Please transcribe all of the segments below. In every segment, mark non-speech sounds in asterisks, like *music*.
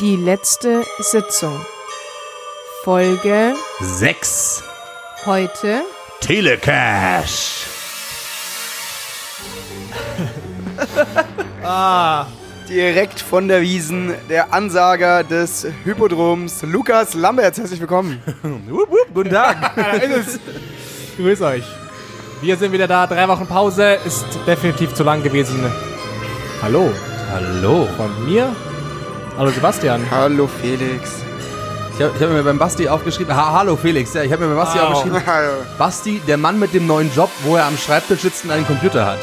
Die letzte Sitzung. Folge 6. heute. Telecash. *laughs* Direkt von der Wiesen, der Ansager des Hippodroms, Lukas Lamberts. Herzlich willkommen. *laughs* Wupp, wupp, guten Tag. *laughs* Grüß euch. Wir sind wieder da. Drei Wochen Pause ist definitiv zu lang gewesen. Hallo Hallo. von mir. Hallo Sebastian. Hallo Felix. Ich habe hab mir beim Basti aufgeschrieben. Ha, hallo Felix. Ja, ich habe mir beim Basti Wow. aufgeschrieben. *laughs* Hallo. Basti, der Mann mit dem neuen Job, wo er am Schreibtisch sitzt und einen Computer hat.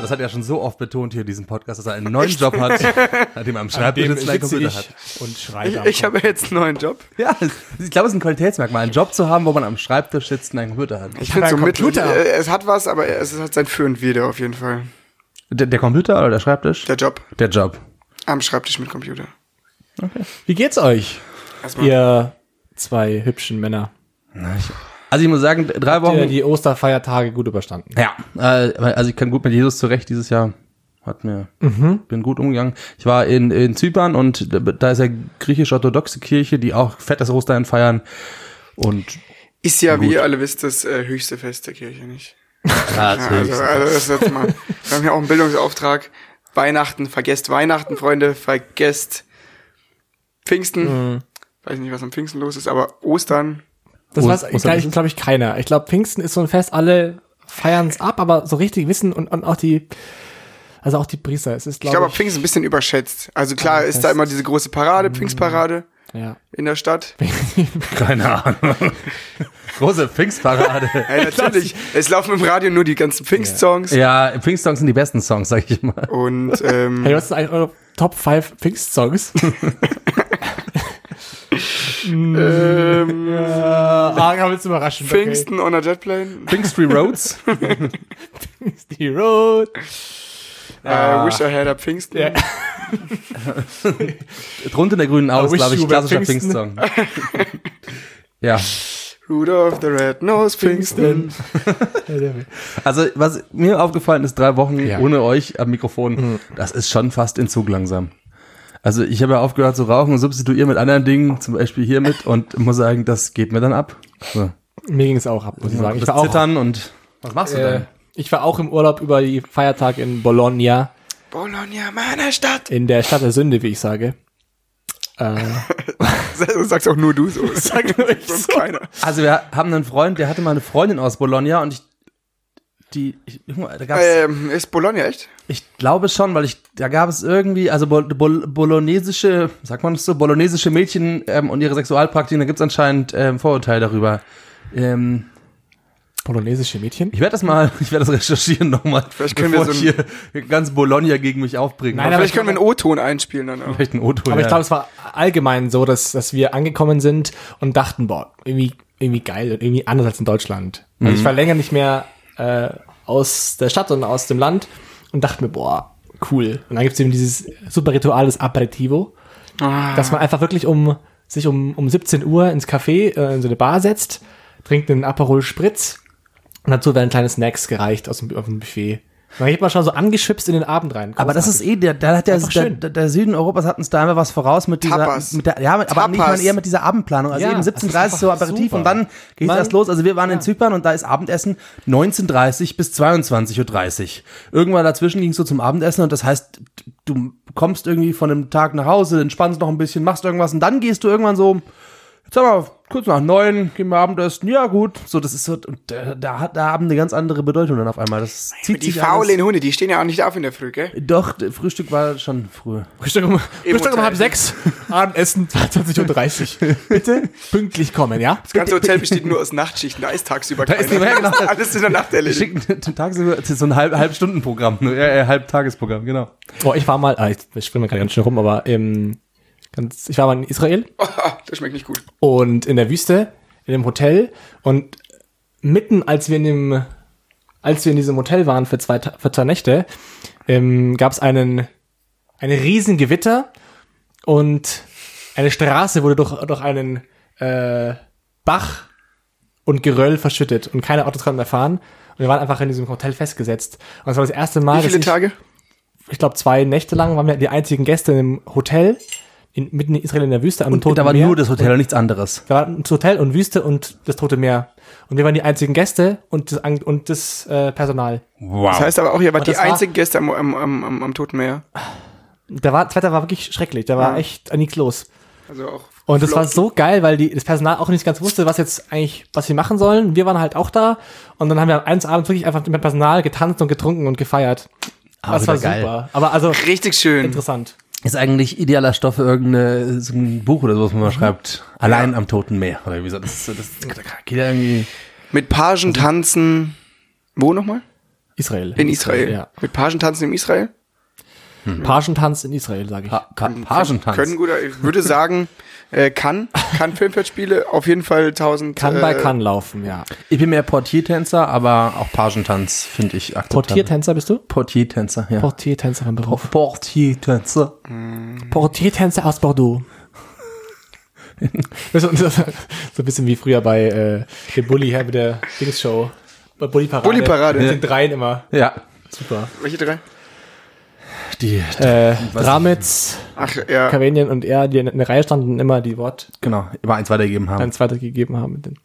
Das hat er schon so oft betont hier in diesem Podcast, dass er einen neuen Job hat, *laughs* an dem er am Schreibtisch sitzt und einen Computer ich hat. und schreibe. Ich, ich habe jetzt einen neuen Job. Ja, ich glaube, es ist ein Qualitätsmerkmal, einen Job zu haben, wo man am Schreibtisch sitzt und einen Computer hat. Ich finde so. Computer. äh, Es hat was, aber es hat sein Für und Wider auf jeden Fall. Der, der Computer oder der Schreibtisch? Der Job Der Job. am Schreibtisch mit Computer. Wie geht's euch, Erstmal. ihr zwei hübschen Männer? Also ich muss sagen, drei Habt ihr Wochen. die Osterfeiertage gut überstanden? Ja, äh, also ich kann gut mit Jesus zurecht dieses Jahr. Hat mir, bin gut umgegangen. Ich war in, in Zypern und da ist ja griechisch-orthodoxe Kirche, die auch fettes Ostern feiern. Und Ist ja, wie Gut. ihr alle wisst, das äh, höchste Fest der Kirche, nicht? *laughs* ja, Ja, also, also das ist jetzt mal. Wir haben ja auch einen Bildungsauftrag. Weihnachten, vergesst Weihnachten, Freunde, vergesst Pfingsten. Weiß nicht, was am Pfingsten los ist, aber Ostern. Das weiß glaube ich, glaub ich keiner. Ich glaube, Pfingsten ist so ein Fest, alle feiern es ab, aber so richtig wissen und, und auch die, also auch die Priester. Es ist, Ich glaube Pfingsten ist ein bisschen überschätzt. Also klar ist da immer diese große Parade, Pfingstparade ja. in der Stadt. *laughs* keine Ahnung. *laughs* Große Pfingstparade. *laughs* Ja, natürlich. es laufen im Radio nur die ganzen Pfingstsongs. ja, Pfingstsongs sind die besten Songs, sag ich mal. Und ähm, Hey, was ist eigentlich eure Top 5 Pfingst-Songs? Ähm, *laughs* ah, kann uns überraschen. Pfingsten on a Jetplane. Pfingstry Roads. Okay. Die Road. I wish I had a Pfingsten. Ja. *laughs* Drunter in der grünen Aus, glaube ich, klassischer. Pfingstsong. *laughs* ja. Rudolph the Red-Nosed Pfingsten. Also, was mir aufgefallen ist, drei Wochen Ja. ohne euch am Mikrofon, das ist schon fast in Zug langsam. Also, ich habe ja aufgehört zu rauchen und substituiere mit anderen Dingen, zum Beispiel hiermit, und muss sagen, das geht mir dann ab. So. Mir ging es auch ab, muss ich sagen. Ich war auch, Zittern und. Was machst du äh, denn? ich war auch im Urlaub über die Feiertage in Bologna, Bologna, meine Stadt. in der Stadt der Sünde, wie ich sage. Äh, *laughs* sagst auch nur du so. Sag nur ich sonst so. keiner. Also, wir haben einen Freund, der hatte mal eine Freundin aus Bologna und ich. Die, ich, da gab's, Ähm, ist Bologna echt? ich glaube schon, weil ich, da gab es irgendwie, also Bol, Bol, bolonesische, sagt man das so, bolonesische Mädchen ähm, und ihre Sexualpraktiken, da gibt es anscheinend ähm, Vorurteile darüber. Ähm, Polonesische Mädchen? Ich werde das mal, *laughs* ich werde das recherchieren nochmal, Vielleicht können bevor wir so hier ganz Bologna gegen mich aufbringen. Nein, Aber aber Vielleicht können wir einen O-Ton einspielen dann auch. vielleicht ein Auto. Aber ja. ich glaube, es war allgemein so, dass, dass wir angekommen sind und dachten, boah, irgendwie, irgendwie geil und irgendwie anders als in Deutschland. Also ich war länger nicht mehr äh, aus der Stadt und aus dem Land und dachte mir, boah, cool. Und dann gibt's eben dieses super Ritual des Aperitivo, dass man einfach wirklich um sich um, um 17 Uhr ins Café, äh, in so eine Bar setzt, trinkt einen Aperol Spritz und dazu werden kleine Snacks gereicht aus dem, auf dem Buffet. Dann geht man schon so angeschwipst in den Abend rein. aber das ist eh, der, da hat der, der, schön. der, der Süden Europas hat uns da immer was voraus mit dieser, Tapas. mit der, ja, mit, aber nicht Tapas. mal eher mit dieser Abendplanung. Also Ja, eben das ist 17.30 so Aperitif super. und dann geht Man- erst los. Also wir waren in Zypern und da ist Abendessen 19.30 bis 22.30 Uhr. Irgendwann dazwischen gingst du zum Abendessen und das heißt, du kommst irgendwie von einem Tag nach Hause, entspannst noch ein bisschen, machst irgendwas und dann gehst du irgendwann so, haben wir kurz nach neun, gehen wir Abendessen, ja gut. So, das ist so, da, da hat da haben eine ganz andere Bedeutung dann auf einmal. Das zieht Die sich faulen alles. Hunde, die stehen ja auch nicht auf in der Früh, gell? Doch, Frühstück war schon früh. Frühstück um, Frühstück um halb sechs, Abendessen *laughs* 22.30 Uhr. Bitte pünktlich kommen, ja? Das ganze Hotel besteht nur aus Nachtschichten, da ist tagsüber *laughs* Da ist keiner. nicht mehr, genau. Alles in der Nacht erledigt. schicken tagsüber, das ist so ein halb, Halbstundenprogramm, äh, äh, Halbtagesprogramm, genau. Boah, ich war mal, ah, ich ich springe mal gerade ganz schnell rum, aber ähm, ganz, ich war mal in Israel Oh, *laughs* das schmeckt nicht gut. und in der Wüste, in einem Hotel und mitten als wir in dem, als wir in diesem Hotel waren für zwei, für zwei Nächte, ähm, gab es einen, eine riesen Gewitter und eine Straße wurde durch, durch einen äh, Bach und Geröll verschüttet und keine Autos konnten mehr fahren. Und wir waren einfach in diesem Hotel festgesetzt. Und es war das erste Mal, Wie viele dass ich, Tage? ich glaube, zwei Nächte lang waren wir die einzigen Gäste im Hotel. In, mitten in Israel in der Wüste am Und Toten da war Meer. nur das Hotel und nichts anderes. Da war ein Hotel und Wüste und das Tote Meer. Und wir waren die einzigen Gäste und das, und das äh, Personal. Wow. Das heißt aber auch, ihr wart die das war- einzigen Gäste am, am, am, am, am Toten Meer. Da war, das Wetter war wirklich schrecklich. Da war Ja. echt nichts los. Also auch. Und das war Flotten. so geil, weil die, das Personal auch nicht ganz wusste, was jetzt eigentlich, was sie machen sollen. Wir waren halt auch da und dann haben wir eines Abends wirklich einfach mit dem Personal getanzt und getrunken und gefeiert. Ah, das war geil. super. Aber also Richtig schön. interessant. Ist eigentlich idealer Stoff für irgendeine, so ein Buch oder so, was man mal schreibt. Allein am Toten Meer. Oder wie so. Das, das, *laughs* das geht ja irgendwie. Mit Pagen tanzen. Wo nochmal? Israel. In Israel. Ja. Mit Pagen tanzen in Israel? Pagentanz in Israel, sage ich. Pa pa Pagentanz. Können guter, ich würde sagen, *laughs* äh, kann, kann Filmfestspiele auf jeden Fall 1000. Kann äh, bei kann laufen, ja. Ich bin mehr Portiertänzer, aber auch Pagentanz finde ich akzeptabel. Portiertänzer bist du? Portiertänzer, ja. Portiertänzer im Beruf. Portiertänzer. Portiertänzer aus Bordeaux. *laughs* So ein bisschen wie früher bei äh, dem Bully, ja, mit der Dings-Show. Bei Bully Parade. Bulli-Parade. Mit den dreien immer. Ja. Super. Welche drei? Die, Äh, Dramitz, Ach, ja. Kavenien und er, die in der Reihe standen, immer die Wort genau, immer eins weitergegeben haben. eins weitergegeben haben. Mit den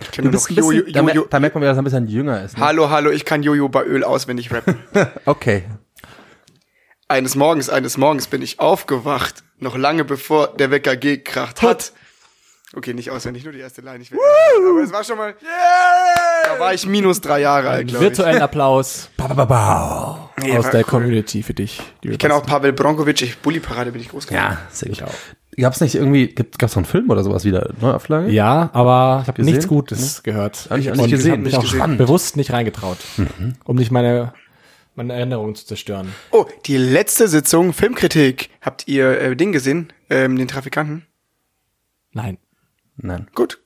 Ich kenne Du nur bist noch ein Jojo. bisschen, da, mer da merkt man wieder, dass er ein bisschen jünger ist. Ne? Hallo, hallo, ich kann Jojo bei Öl auswendig rappen. *laughs* Okay. eines Morgens, eines Morgens bin ich aufgewacht, noch lange bevor der Wecker gekracht hat. Okay, nicht auswendig, nur die erste Line. Ich will, aber es war schon mal. Da war ich minus drei Jahre alt, glaube ich. virtuellen Applaus *laughs* Ba, ba, ba, ba. Nee, aus der cool. Community für dich. Ich kenne auch Pavel Bronkovic, ich Bulli-Parade bin ich groß geworden. Ja, sehr gut. Ich auch. Gab's nicht irgendwie, gibt, gab's noch einen Film oder sowas wieder? Neuauflage? Ja, aber ich habe nichts Gutes gehört. Hab ich auch nicht gesehen. hab mich auch gesehen. bewusst nicht reingetraut, um nicht meine, meine Erinnerungen zu zerstören. Oh, die letzte Sitzung Filmkritik. Habt ihr äh, Ding gesehen? Ähm, den Trafikanten? Nein. Nein. Gut.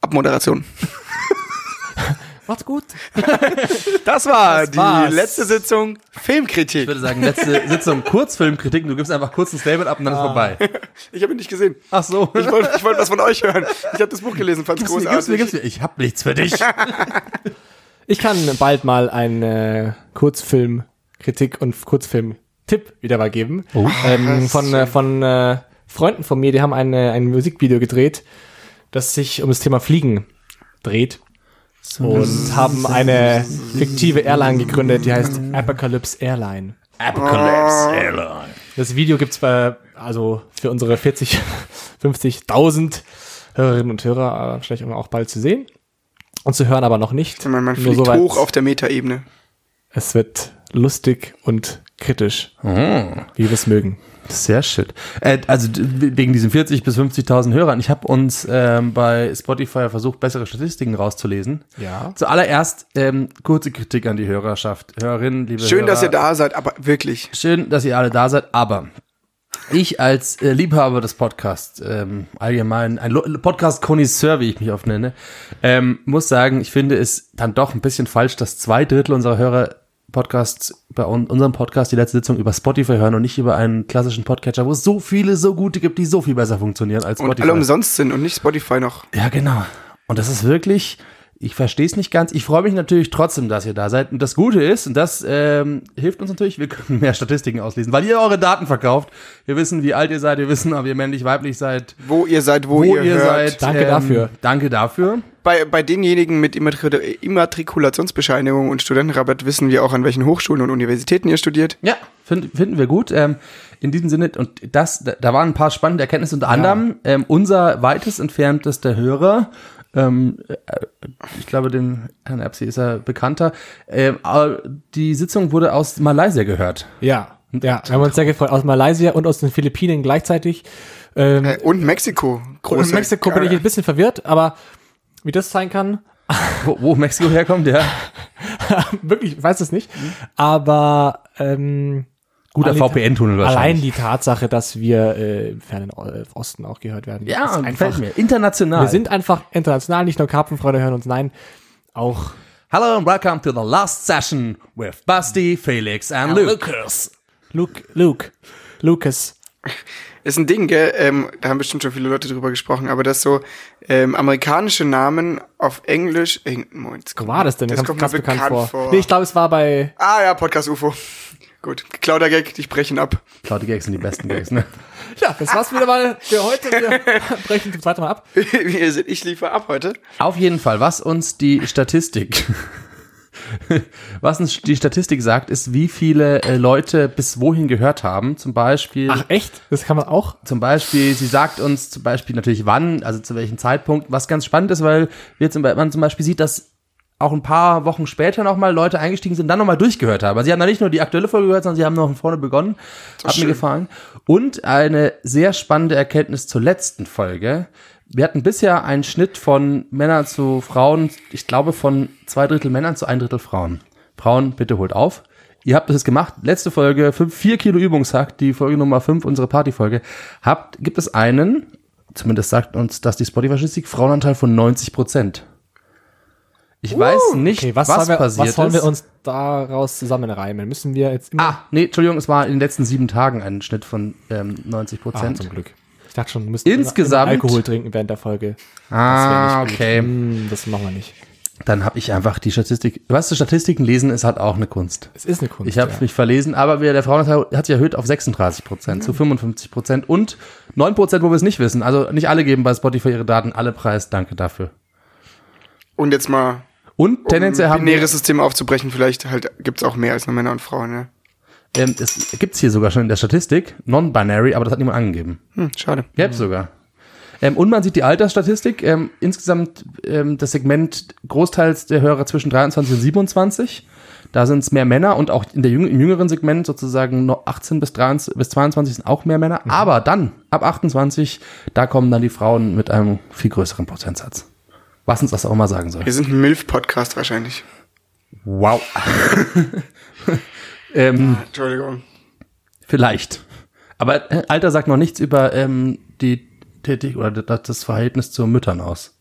Abmoderation. *laughs* Macht's gut. Das war Das die war's. letzte Sitzung Filmkritik. Ich würde sagen, letzte Sitzung Kurzfilmkritik. Du gibst einfach kurz ein Statement ab und dann ist vorbei. *laughs* Ich habe ihn nicht gesehen. Ach so. Ich wollte ich wollt was von euch hören. Ich habe das Buch gelesen, fand's Gib's mir, gib's mir, großartig. gib's mir. Ich hab nichts für dich. *laughs* Ich kann bald mal einen äh, Kurzfilm-Kritik und Kurzfilm-Tipp wieder mal geben. ähm, von äh, von äh, Freunden von mir, die haben eine, ein Musikvideo gedreht, das sich um das Thema Fliegen dreht. Und haben eine fiktive Airline gegründet, die heißt Apocalypse Airline. Apocalypse Airline. Das Video gibt's bei, also für unsere 40, 50.000 *laughs* Hörerinnen und Hörer äh, vielleicht auch bald zu sehen. Und zu hören aber noch nicht. Man, man Nur fliegt soweit. hoch auf der Metaebene. Es wird lustig und kritisch, wie wir es mögen. Sehr schön. Äh, also wegen diesen 40 bis 50.000 Hörern. Ich habe uns ähm, bei Spotify versucht, bessere Statistiken rauszulesen. Ja. Zuallererst ähm, kurze Kritik an die Hörerschaft. Hörerinnen, liebe Schön, Hörer. dass ihr da seid, aber wirklich. Schön, dass ihr alle da seid, aber ich als äh, Liebhaber des Podcasts, ähm, allgemein ein Podcast-Konnoisseur, wie ich mich oft nenne, ähm, muss sagen, ich finde es dann doch ein bisschen falsch, dass zwei Drittel unserer Hörer Podcasts bei un unserem Podcast die letzte Sitzung über Spotify hören und nicht über einen klassischen Podcatcher, wo es so viele, so gute gibt, die so viel besser funktionieren als Und Spotify. alle umsonst sind und nicht Spotify noch. Ja, genau. Und das ist wirklich, ich verstehe es nicht ganz. Ich freue mich natürlich trotzdem, dass ihr da seid. Und das Gute ist, und das ähm, hilft uns natürlich, wir können *laughs* mehr Statistiken auslesen, weil ihr eure Daten verkauft. Wir wissen, wie alt ihr seid, wir wissen, ob ihr männlich, weiblich seid, Wo ihr seid, wo, wo, ihr, ihr, hört. seid. ähm, Danke dafür. Danke dafür. Bei, bei denjenigen mit Immatrikul Immatrikulationsbescheinigung und Studentenrabatt wissen wir auch, an welchen Hochschulen und Universitäten ihr studiert. Ja, find, finden wir gut. Ähm, in diesem Sinne, und das, da, da waren ein paar spannende Erkenntnisse, unter anderem ähm, unser weitest entferntester Hörer, ähm, äh, ich glaube, dem Herrn Erbsi ist er bekannter, ähm, die Sitzung wurde aus Malaysia gehört. Ja. Ja, wir haben uns sehr gefreut. Aus Malaysia und aus den Philippinen gleichzeitig. Ähm, Äh, und Mexiko. und in Mexiko bin ich ein bisschen verwirrt, aber wie das sein kann, *laughs* Wo, wo Mexiko herkommt, ja. *laughs* wirklich, ich weiß es nicht. Aber ähm, Guter allein- VPN-Tunnel Allein wahrscheinlich. die Tatsache, dass wir äh, im fernen äh, Osten auch gehört werden. ja, einfach. mir. International. Wir sind einfach international, nicht nur Karpfenfreunde hören uns, nein, auch Hello and welcome to the last session with Basti, Felix and Luke. Lucas. Luke, Luke, Lucas. Ist ein Ding, gell? Ähm, da haben bestimmt schon viele Leute drüber gesprochen, aber dass so ähm, amerikanische Namen auf Englisch. Äh, Moment, Wo war das denn? Das kommt ganz mir bekannt, bekannt vor. vor. Nee, ich glaube, es war bei Ah ja, Podcast UFO. Gut, geklauter Gag, die brechen ab. Die Gags sind die besten Gags, ne? *laughs* Ja, das war's wieder mal für heute. Wir *laughs* brechen zum zweiten Mal ab. Wie ihr seht, ich liefer ab heute. Auf jeden Fall, was uns die Statistik, *laughs* was uns die Statistik sagt, ist, wie viele äh, Leute bis wohin gehört haben. Zum Beispiel, Ach echt? Das kann man auch? zum Beispiel, sie sagt uns zum Beispiel natürlich wann, also zu welchem Zeitpunkt, was ganz spannend ist, weil wir zum, man zum Beispiel sieht, dass auch ein paar Wochen später nochmal Leute eingestiegen sind, dann nochmal durchgehört haben. Also sie haben da nicht nur die aktuelle Folge gehört, sondern sie haben noch von vorne begonnen. Hat mir schön. gefallen. Und eine sehr spannende Erkenntnis zur letzten Folge. Wir hatten bisher einen Schnitt von Männern zu Frauen, ich glaube von zwei Drittel Männern zu ein Drittel Frauen. Frauen, bitte holt auf. Ihr habt jetzt gemacht. Letzte Folge, fünf, vier Kilo Übungshack, die Folge Nummer fünf, unsere Partyfolge. Habt, gibt es einen, zumindest sagt uns das die Spotify-Statistik, Frauenanteil von 90 Prozent. Ich weiß nicht, Okay, was, was, wir, passiert was sollen ist. wir uns daraus zusammenreimen? Müssen wir jetzt immer... ah, nee, Entschuldigung, es war in den letzten sieben Tagen ein Schnitt von ähm, 90 Ah, Prozent. zum Glück. Ich dachte schon, wir müssen immer- Insgesamt- immer Alkohol trinken während der Folge. ah, okay. Hm, das machen wir nicht. Dann habe ich einfach die Statistik. Weißt du, Statistiken lesen ist halt auch eine Kunst. Es ist eine Kunst. Ich habe ja. mich verlesen, aber wir, der Frauenanteil hat sich erhöht auf 36 Prozent zu 55 Prozent und 9 Prozent, wo wir es nicht wissen. Also nicht alle geben bei Spotify ihre Daten alle preis. Danke dafür. Und jetzt mal, Und um tendenziell haben wir, binäres System aufzubrechen, vielleicht halt gibt's auch mehr als nur Männer und Frauen, ne? ähm, es gibt's hier sogar schon in der Statistik, non-binary, aber das hat niemand angegeben. Hm, schade. Gäb's sogar. Ähm, und man sieht die Altersstatistik. Ähm, insgesamt ähm, das Segment großteils der Hörer zwischen 23 und 27. Da sind es mehr Männer und auch in der jüng im jüngeren Segment sozusagen noch 18 bis, 23, bis 22 sind auch mehr Männer. Aber dann, ab 28, da kommen dann die Frauen mit einem viel größeren Prozentsatz. Was uns das auch mal sagen soll. Wir sind ein MILF-Podcast wahrscheinlich. Wow. *laughs* ähm, Entschuldigung. Vielleicht. Aber äh, Alter sagt noch nichts über ähm, die Tätig oder das, Verhältnis zu Müttern aus.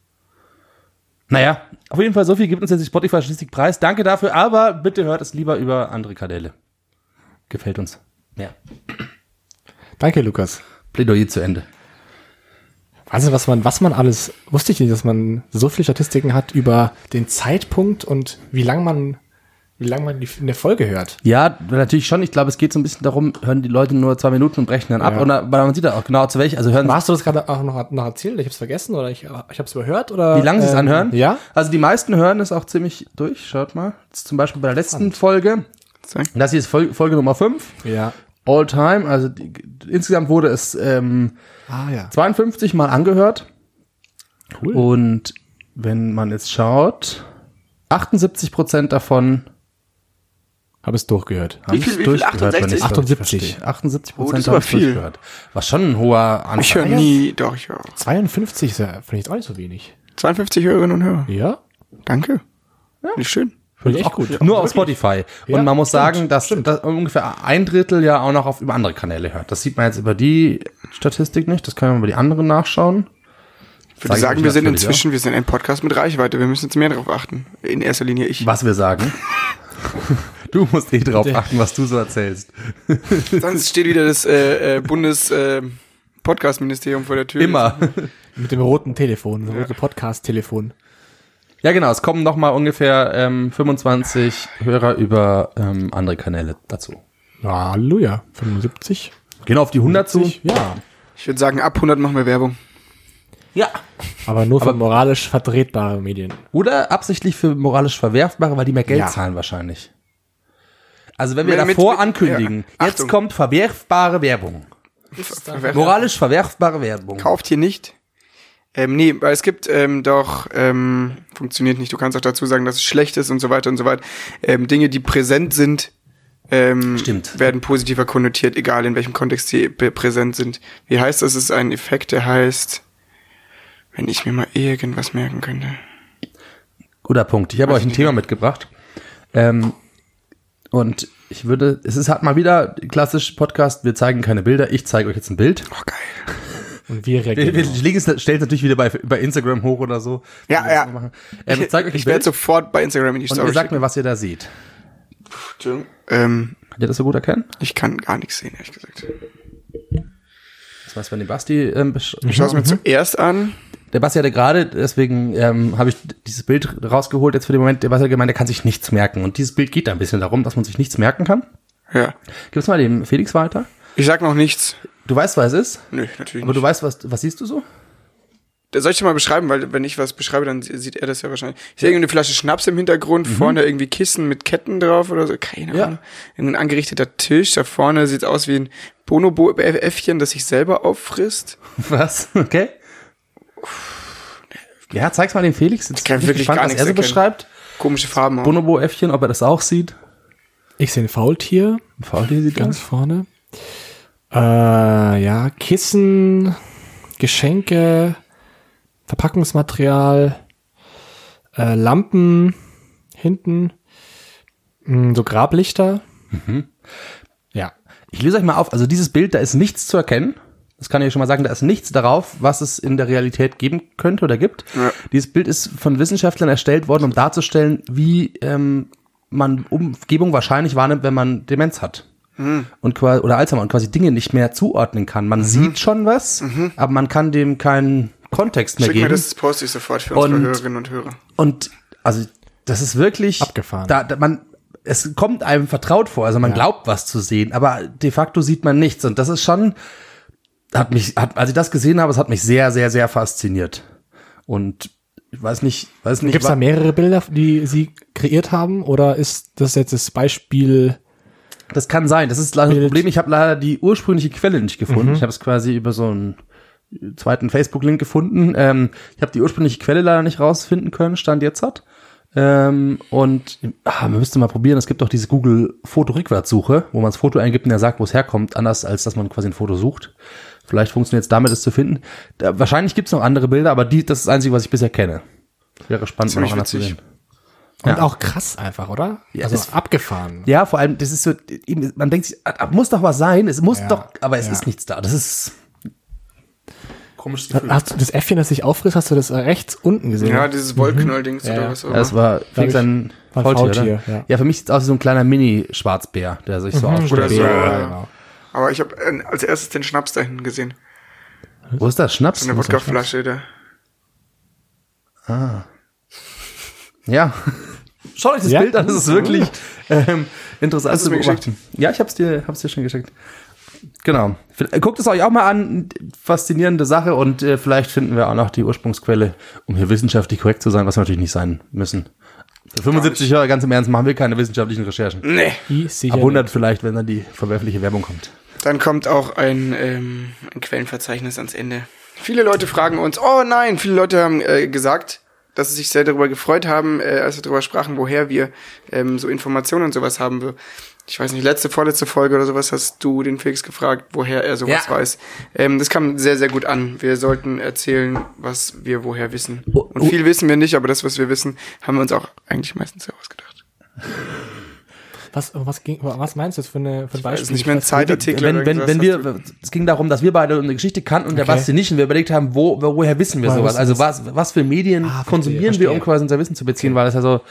Naja, auf jeden Fall so viel gibt uns jetzt die Spotify-Statistikpreis. Danke dafür, aber bitte hört es lieber über andere Kanäle. Gefällt uns. Ja. Danke, Lukas. Plädoyer zu Ende. Wahnsinn, was man, was man alles, wusste ich nicht, dass man so viele Statistiken hat über den Zeitpunkt und wie lang man, wie lang man die, in der Folge hört. Ja, natürlich schon. Ich glaube, es geht so ein bisschen darum, hören die Leute nur zwei Minuten und brechen dann ab. Ja. Und da- weil man sieht da auch genau zu welch. Also hören Hast du das gerade auch noch, noch erzählt? Ich habe es vergessen oder ich, ich habe es überhört oder? Wie lange sie es ähm, anhören? Ja. Also die meisten hören es auch ziemlich durch. Schaut mal. Zum Beispiel bei der letzten Folge. Zeig. Das hier ist Folge, Folge Nummer 5. Ja. All time. Also die, insgesamt wurde es ähm, Ah ja. 52 Mal angehört. Cool. Und wenn man jetzt schaut, 78 Prozent davon Habe es durchgehört. haben Wie viel- es wie viel? durchgehört, wenn ich 68? das richtig verstehe. 78 Oh, das Prozent ist aber haben es viel. durchgehört. Was schon ein hoher Anteil. Ich höre nie, doch, ich höre. 52 ist ja, finde ich jetzt auch nicht so wenig. 52 Hörerinnen und Hörer. Ja. Danke. Ja. Nicht schön. Finde ich echt gut. Nur auf Spotify. Ja, und man muss stimmt, sagen, dass, dass ungefähr ein Drittel ja auch noch auf über andere Kanäle hört. Das sieht man jetzt über die Statistik nicht. Das können wir über die anderen nachschauen. Ich würde Sag sagen, wir sind inzwischen, wir sind ein Podcast mit Reichweite. Wir müssen jetzt mehr darauf achten. In erster Linie ich. Was wir sagen. *laughs* Du musst eh drauf achten, was du so erzählst. Sonst steht wieder das äh, äh, Bundes äh, Podcast-Ministerium vor der Tür. Immer. Mit dem roten Telefon, dem roten Podcast-Telefon. Ja, genau. Es kommen noch mal ungefähr ähm, 25 Hörer über ähm, andere Kanäle dazu. Halleluja. 75. Gehen wir auf die 100 zu. Ja. Ich würde sagen, ab 100 machen wir Werbung. Ja. Aber nur für moralisch vertretbare Medien. Oder absichtlich für moralisch verwerfbare, weil die mehr Geld Ja. zahlen wahrscheinlich. Also wenn wir Mit- davor mit- ankündigen, ja. jetzt kommt verwerfbare Werbung. Moralisch verwerfbare Werbung. Kauft hier nicht. Ähm, nee, weil es gibt ähm, doch, ähm, funktioniert nicht. Du kannst auch dazu sagen, dass es schlecht ist und so weiter und so weiter. Ähm, Dinge, die präsent sind, ähm, Stimmt. werden positiver konnotiert, egal in welchem Kontext sie präsent sind. Wie heißt das? Es ist ein Effekt, der heißt, wenn ich mir mal irgendwas merken könnte. Guter Punkt. Ich habe euch ein Thema mitgebracht. Ähm, und ich würde, es ist halt mal wieder klassisch Podcast, wir zeigen keine Bilder, ich zeige euch jetzt ein Bild. Oh, geil. Und wir Wir, reagieren. wir legen es, stellen es natürlich wieder bei, bei Instagram hoch oder so. Ja, wir ja. Ähm, ich euch ein ich werde sofort bei Instagram in die und Story ihr sagt mir, was ihr da seht. Entschuldigung. Ähm, Könnt ihr das so gut erkennen? ich kann gar nichts sehen, ehrlich gesagt. Das weiß, wenn die Basti, ähm, besch- Ich schaue es mir zuerst an. der Basti hatte gerade, deswegen ähm, habe ich dieses Bild rausgeholt jetzt für den Moment, der Basti hat gemeint, der kann sich nichts merken. Und dieses Bild geht da ein bisschen darum, dass man sich nichts merken kann. Ja. Gib's mal dem Felix weiter. Ich sag noch nichts. Du weißt, was es ist, Nö, natürlich aber nicht. du weißt, was, was siehst du so? Das soll ich dir mal beschreiben, weil wenn ich was beschreibe, dann sieht er das ja wahrscheinlich. Ich sehe irgendeine Flasche Schnaps im Hintergrund, vorne irgendwie Kissen mit Ketten drauf oder so, keine Ja. Ahnung. Irgendein angerichteter Tisch, da vorne sieht aus wie ein Bonobo-Äffchen, das sich selber auffrisst. *laughs* Was? Okay. Ja, zeig's mal dem Felix. Jetzt kann ich wirklich gespannt, gar was nichts er so beschreibt. Komische Farben. Bonobo-Äffchen, ob er das auch sieht. Ich sehe ein Faultier. Ein Faultier sieht Ganz das. vorne. Äh, ja, Kissen, Geschenke, Verpackungsmaterial, äh, Lampen hinten, mh, so Grablichter. Ja. Ich löse euch mal auf. Also dieses Bild, da ist nichts zu erkennen. Das kann ich schon mal sagen, da ist nichts darauf, was es in der Realität geben könnte oder gibt. Ja. Dieses Bild ist von Wissenschaftlern erstellt worden, um darzustellen, wie ähm, man Umgebung wahrscheinlich wahrnimmt, wenn man Demenz hat. Und quasi, oder Alzheimer und quasi Dinge nicht mehr zuordnen kann. Man sieht schon was, aber man kann dem keinen Kontext mehr Schick mir geben. das, das poste ich sofort für unsere Und- Hörerinnen und Hörer. Und also das ist wirklich Abgefahren. Da, da man es kommt einem vertraut vor, also man glaubt was zu sehen, aber de facto sieht man nichts und das ist schon hat mich hat, als ich das gesehen habe, es hat mich sehr sehr sehr fasziniert. Und ich weiß nicht, weiß nicht Gibt es da mehrere Bilder, die Sie kreiert haben? Oder ist das jetzt das Beispiel? Das kann sein. Das ist leider das. Problem, ich habe leider die ursprüngliche Quelle nicht gefunden. Ich habe es quasi über so einen zweiten Facebook-Link gefunden. Ähm, ich habe die ursprüngliche Quelle leider nicht rausfinden können, stand jetzt hat. Ähm, und ah, man müsste mal probieren, es gibt doch diese Google Foto-Rückwärtssuche, wo man das Foto eingibt und er sagt, wo es herkommt, anders als dass man quasi ein Foto sucht. Vielleicht funktioniert es damit, es zu finden. Da, wahrscheinlich gibt es noch andere Bilder, aber die, das ist das Einzige, was ich bisher kenne. Wäre spannend, mal noch einer zu sehen. Und Ja. auch krass einfach, oder? Ja, also es- abgefahren. Ja, vor allem, das ist so, man denkt sich, ah, muss doch was sein, es muss Ja, doch, aber es ja. ist nichts da. Das ist komisches Hast du das Äffchen, das sich auffrisst, hast du das äh, rechts unten gesehen? Ja, dieses Wollknäuel-Dings Ja, oder was auch immer. war Felix ich, ein war ein Faultier, Faultier, oder? ja. Ja. für mich sieht es aus wie so ein kleiner Mini-Schwarzbär, der sich so Oder aufstellt. so, ja, genau. Aber ich habe äh, als erstes den Schnaps da hinten gesehen. Wo ist das? Schnaps? So eine Wo ist das Wodkaflasche da. Schnaps? Ja. Schaut euch das Ja? Bild an, das ist wirklich ähm, interessant Hast zu beobachten. Ja, ich hab's dir, hab's dir schon geschickt. Genau. Äh, Guckt es euch auch mal an. Faszinierende Sache und äh, vielleicht finden wir auch noch die Ursprungsquelle, um hier wissenschaftlich korrekt zu sein, was wir natürlich nicht sein müssen. Für 75 Jahre, ganz im Ernst, machen wir keine wissenschaftlichen Recherchen. Nee. Die Ab 100 vielleicht, wenn dann die verwerfliche Werbung kommt. Dann kommt auch ein, ähm, ein Quellenverzeichnis ans Ende. Viele Leute fragen uns, oh nein, viele Leute haben äh, gesagt, dass sie sich sehr darüber gefreut haben, äh, als wir darüber sprachen, woher wir ähm, so Informationen und sowas haben. Wir- Ich weiß nicht, letzte, vorletzte Folge oder sowas hast du den Felix gefragt, woher er sowas Ja. weiß. Ähm, das kam sehr, sehr gut an. Wir sollten erzählen, was wir woher wissen. Oh, Und oh. viel wissen wir nicht, aber das, was wir wissen, haben wir uns auch eigentlich meistens sehr ausgedacht. Was, was, ging, was meinst du jetzt für, eine, für ein Das Beispiel? ist nicht mehr ein Zeitartikel. wenn, wenn, wenn wir, du- es ging darum, dass wir beide eine Geschichte kannten und der Okay. Basti nicht und wir überlegt haben, wo, wo- woher wissen wir Woher sowas? Also was, was für Medien Ah, verstehe, konsumieren wir, verstehe. um quasi unser Wissen zu beziehen, weil das ja so,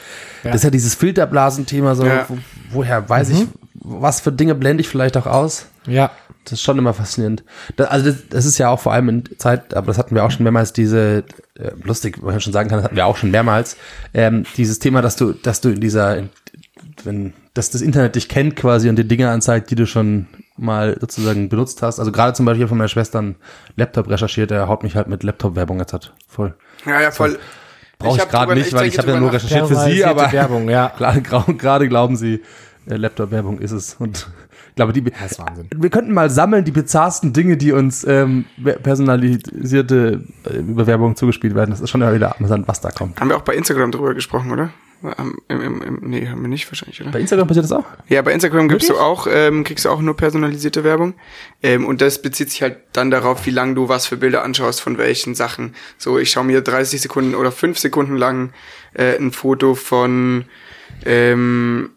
das ist ja dieses Filterblasen-Thema so, Ja. wo, woher weiß ich, was für Dinge blende ich vielleicht auch aus? Ja. Das ist schon immer faszinierend. Da, also das, das ist ja auch vor allem in Zeit, aber das hatten wir auch schon mehrmals, diese, äh, lustig, man schon sagen kann, das hatten wir auch schon mehrmals, ähm, dieses Thema, dass du, dass du in dieser, wenn, dass das Internet dich kennt quasi und dir Dinge anzeigt, die du schon mal sozusagen benutzt hast. Also gerade zum Beispiel von meiner Schwester einen Laptop recherchiert, der haut mich halt mit Laptop-Werbung jetzt hat. Voll. Ja, ja, voll. Brauche ich, hab gerade nicht, weil ich habe ja nur recherchiert für sie, aber Werbung, ja. *laughs* gerade, glauben sie, äh, Laptop-Werbung ist es. Und ich glaube, die, Das ist Wahnsinn. wir könnten mal sammeln die bizarrsten Dinge, die uns ähm, personalisierte äh, Bewerbungen zugespielt werden. Das ist schon immer wieder amüsant, was da kommt. Haben wir auch bei Instagram drüber gesprochen, oder? Am- Im, im, im, nee, haben wir nicht wahrscheinlich, oder? Bei Instagram passiert das auch? Ja, bei Instagram gibst du auch, ähm, kriegst du auch nur personalisierte Werbung. Ähm, und das bezieht sich halt dann darauf, wie lange du was für Bilder anschaust, von welchen Sachen. So, ich schaue mir 30 Sekunden oder 5 Sekunden lang äh, ein Foto von ähm,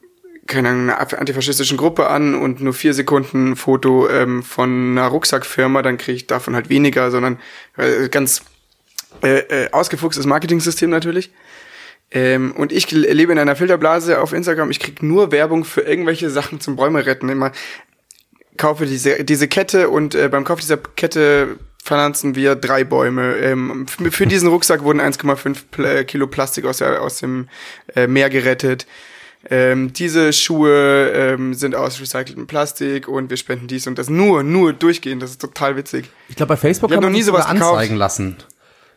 keine antifaschistischen Gruppe an und nur vier Sekunden Foto ähm, von einer Rucksackfirma, dann kriege ich davon halt weniger, sondern äh, ganz äh, äh, ausgefuchstes Marketing-System natürlich. Ähm, und ich lebe in einer Filterblase auf Instagram. Ich krieg nur Werbung für irgendwelche Sachen zum Bäume retten. Immer kaufe diese, diese Kette und äh, beim Kauf dieser Kette pflanzen wir drei Bäume. Ähm, für diesen Rucksack wurden 1,5 Pl- äh, Kilo Plastik aus, der, aus dem äh, Meer gerettet. Ähm, diese Schuhe ähm, sind aus recyceltem Plastik und wir spenden dies und das nur, nur durchgehend. Das ist total witzig. Ich glaube, bei Facebook Ich kann man noch nie sowas gekauft. anzeigen lassen,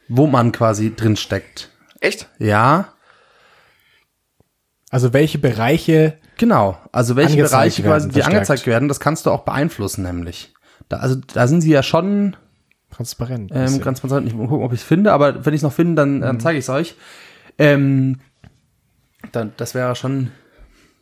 wo man quasi drin steckt. Echt? Ja, Also welche Bereiche, genau. Also welche Bereiche quasi werden, die verstärkt. angezeigt werden, das kannst du auch beeinflussen, nämlich. Da, also da sind sie ja schon transparent. ähm, transparent. Ich muss gucken, ob ich es finde, aber wenn ich es noch finde, dann, Mhm. dann zeige ich es euch. Ähm, dann, das wäre schon,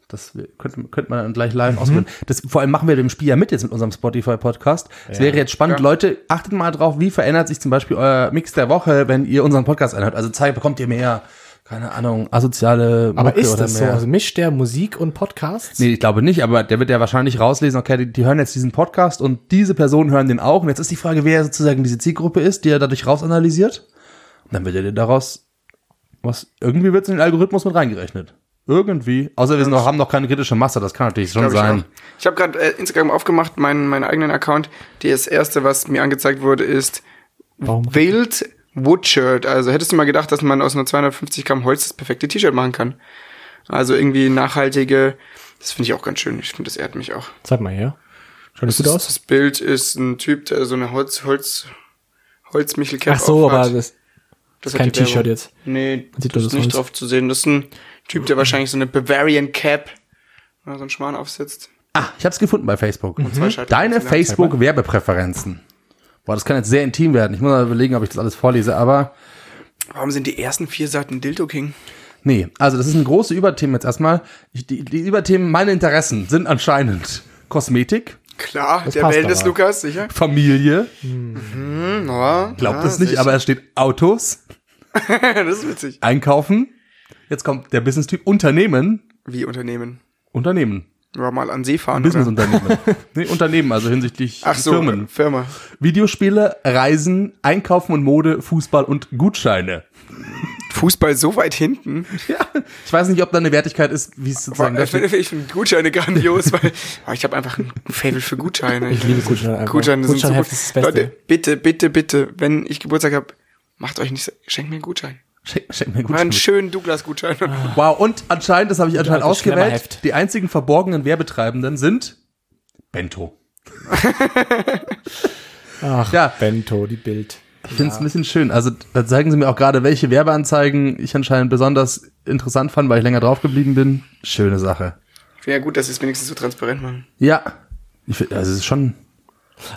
das könnte, könnte man dann gleich live Mhm. ausprobieren. Das, vor allem machen wir dem Spiel ja mit jetzt mit unserem Spotify-Podcast. Es wäre jetzt spannend, Ja. Leute, achtet mal drauf, wie verändert sich zum Beispiel euer Mix der Woche, wenn ihr unseren Podcast anhört. Also zeigt, bekommt ihr mehr, keine Ahnung, asoziale Aber Mucke ist oder das so? mehr. Also mischt der Musik und Podcasts? Nee, ich glaube nicht, aber der wird ja wahrscheinlich rauslesen, okay, die, die hören jetzt diesen Podcast und diese Personen hören den auch. Und jetzt ist die Frage, wer sozusagen diese Zielgruppe ist, die er dadurch rausanalysiert. Und dann wird er dir daraus was, irgendwie wird es in den Algorithmus mit reingerechnet. Irgendwie. Außer wir sind noch, haben noch keine kritische Masse, das kann natürlich schon ich sein. auch. Ich habe gerade äh, Instagram aufgemacht, meinen, meinen eigenen Account. Das erste, was mir angezeigt wurde, ist Warum? Veiled Woodshirt. Also hättest du mal gedacht, dass man aus nur 250 Gramm Holz das perfekte T-Shirt machen kann. Also irgendwie nachhaltige, das finde ich auch ganz schön. Ich finde, das ehrt mich auch. Zeig mal her. Schaut das Das, gut ist, aus? das Bild ist ein Typ, der so eine Holz, Holz, Holzmichelcap Ach so, aber das das kein die Werbung. T-Shirt jetzt. Nee, sieht das ist nicht drauf zu sehen. Das ist ein Typ, der wahrscheinlich so eine Bavarian Cap, oder so einen Schmarrn aufsetzt. Ah, ich habe es gefunden bei Facebook. Scheitel- Deine Facebook-Werbepräferenzen. Boah, das kann jetzt sehr intim werden. Ich muss mal überlegen, ob ich das alles vorlese, aber Warum sind die ersten vier Seiten Dildo King? nee. Also das ist ein große Überthema jetzt erstmal. Ich, die, die Überthemen, meine Interessen sind anscheinend Kosmetik, Klar, der passt Wellness. Lukas, sicher. Familie, Hm, ja, glaubt ja, es nicht, sicher. aber es steht Autos, *laughs* das ist witzig. Einkaufen. Jetzt kommt der Business-Typ Unternehmen. Wie Unternehmen. Unternehmen. Ja, mal an See fahren. Business-Unternehmen. *laughs* nee, Unternehmen, also hinsichtlich Ach so, Firmen. Firma. Videospiele, Reisen, Einkaufen und Mode, Fußball und Gutscheine. Fußball so weit hinten. Ja, ich weiß nicht, ob da eine Wertigkeit ist, wie es sozusagen da Ich finde, steht. ich finde Gutscheine grandios, *laughs* weil oh, ich habe einfach ein Fable für Gutscheine. Ich liebe Gutscheine einfach. Gutscheine sind so gut. Gutscheinheft ist das Beste. Leute, bitte, bitte, bitte, wenn ich Geburtstag habe, macht euch nicht, so- schenkt mir einen Gutschein. Schenk, schenk mir Mal Gutscheine. einen schönen Douglas-Gutschein. Wow, und anscheinend, das habe ich anscheinend altes ausgewählt, die einzigen verborgenen Werbetreibenden sind Bento. *laughs* Ach, Ja. Bento, die Bild. Ich finde es ein bisschen schön. Also da zeigen sie mir auch gerade, welche Werbeanzeigen ich anscheinend besonders interessant fand, weil ich länger drauf geblieben bin. Schöne Sache. Ja gut, dass sie es wenigstens so transparent machen. Ja. Ich find, also es ist schon.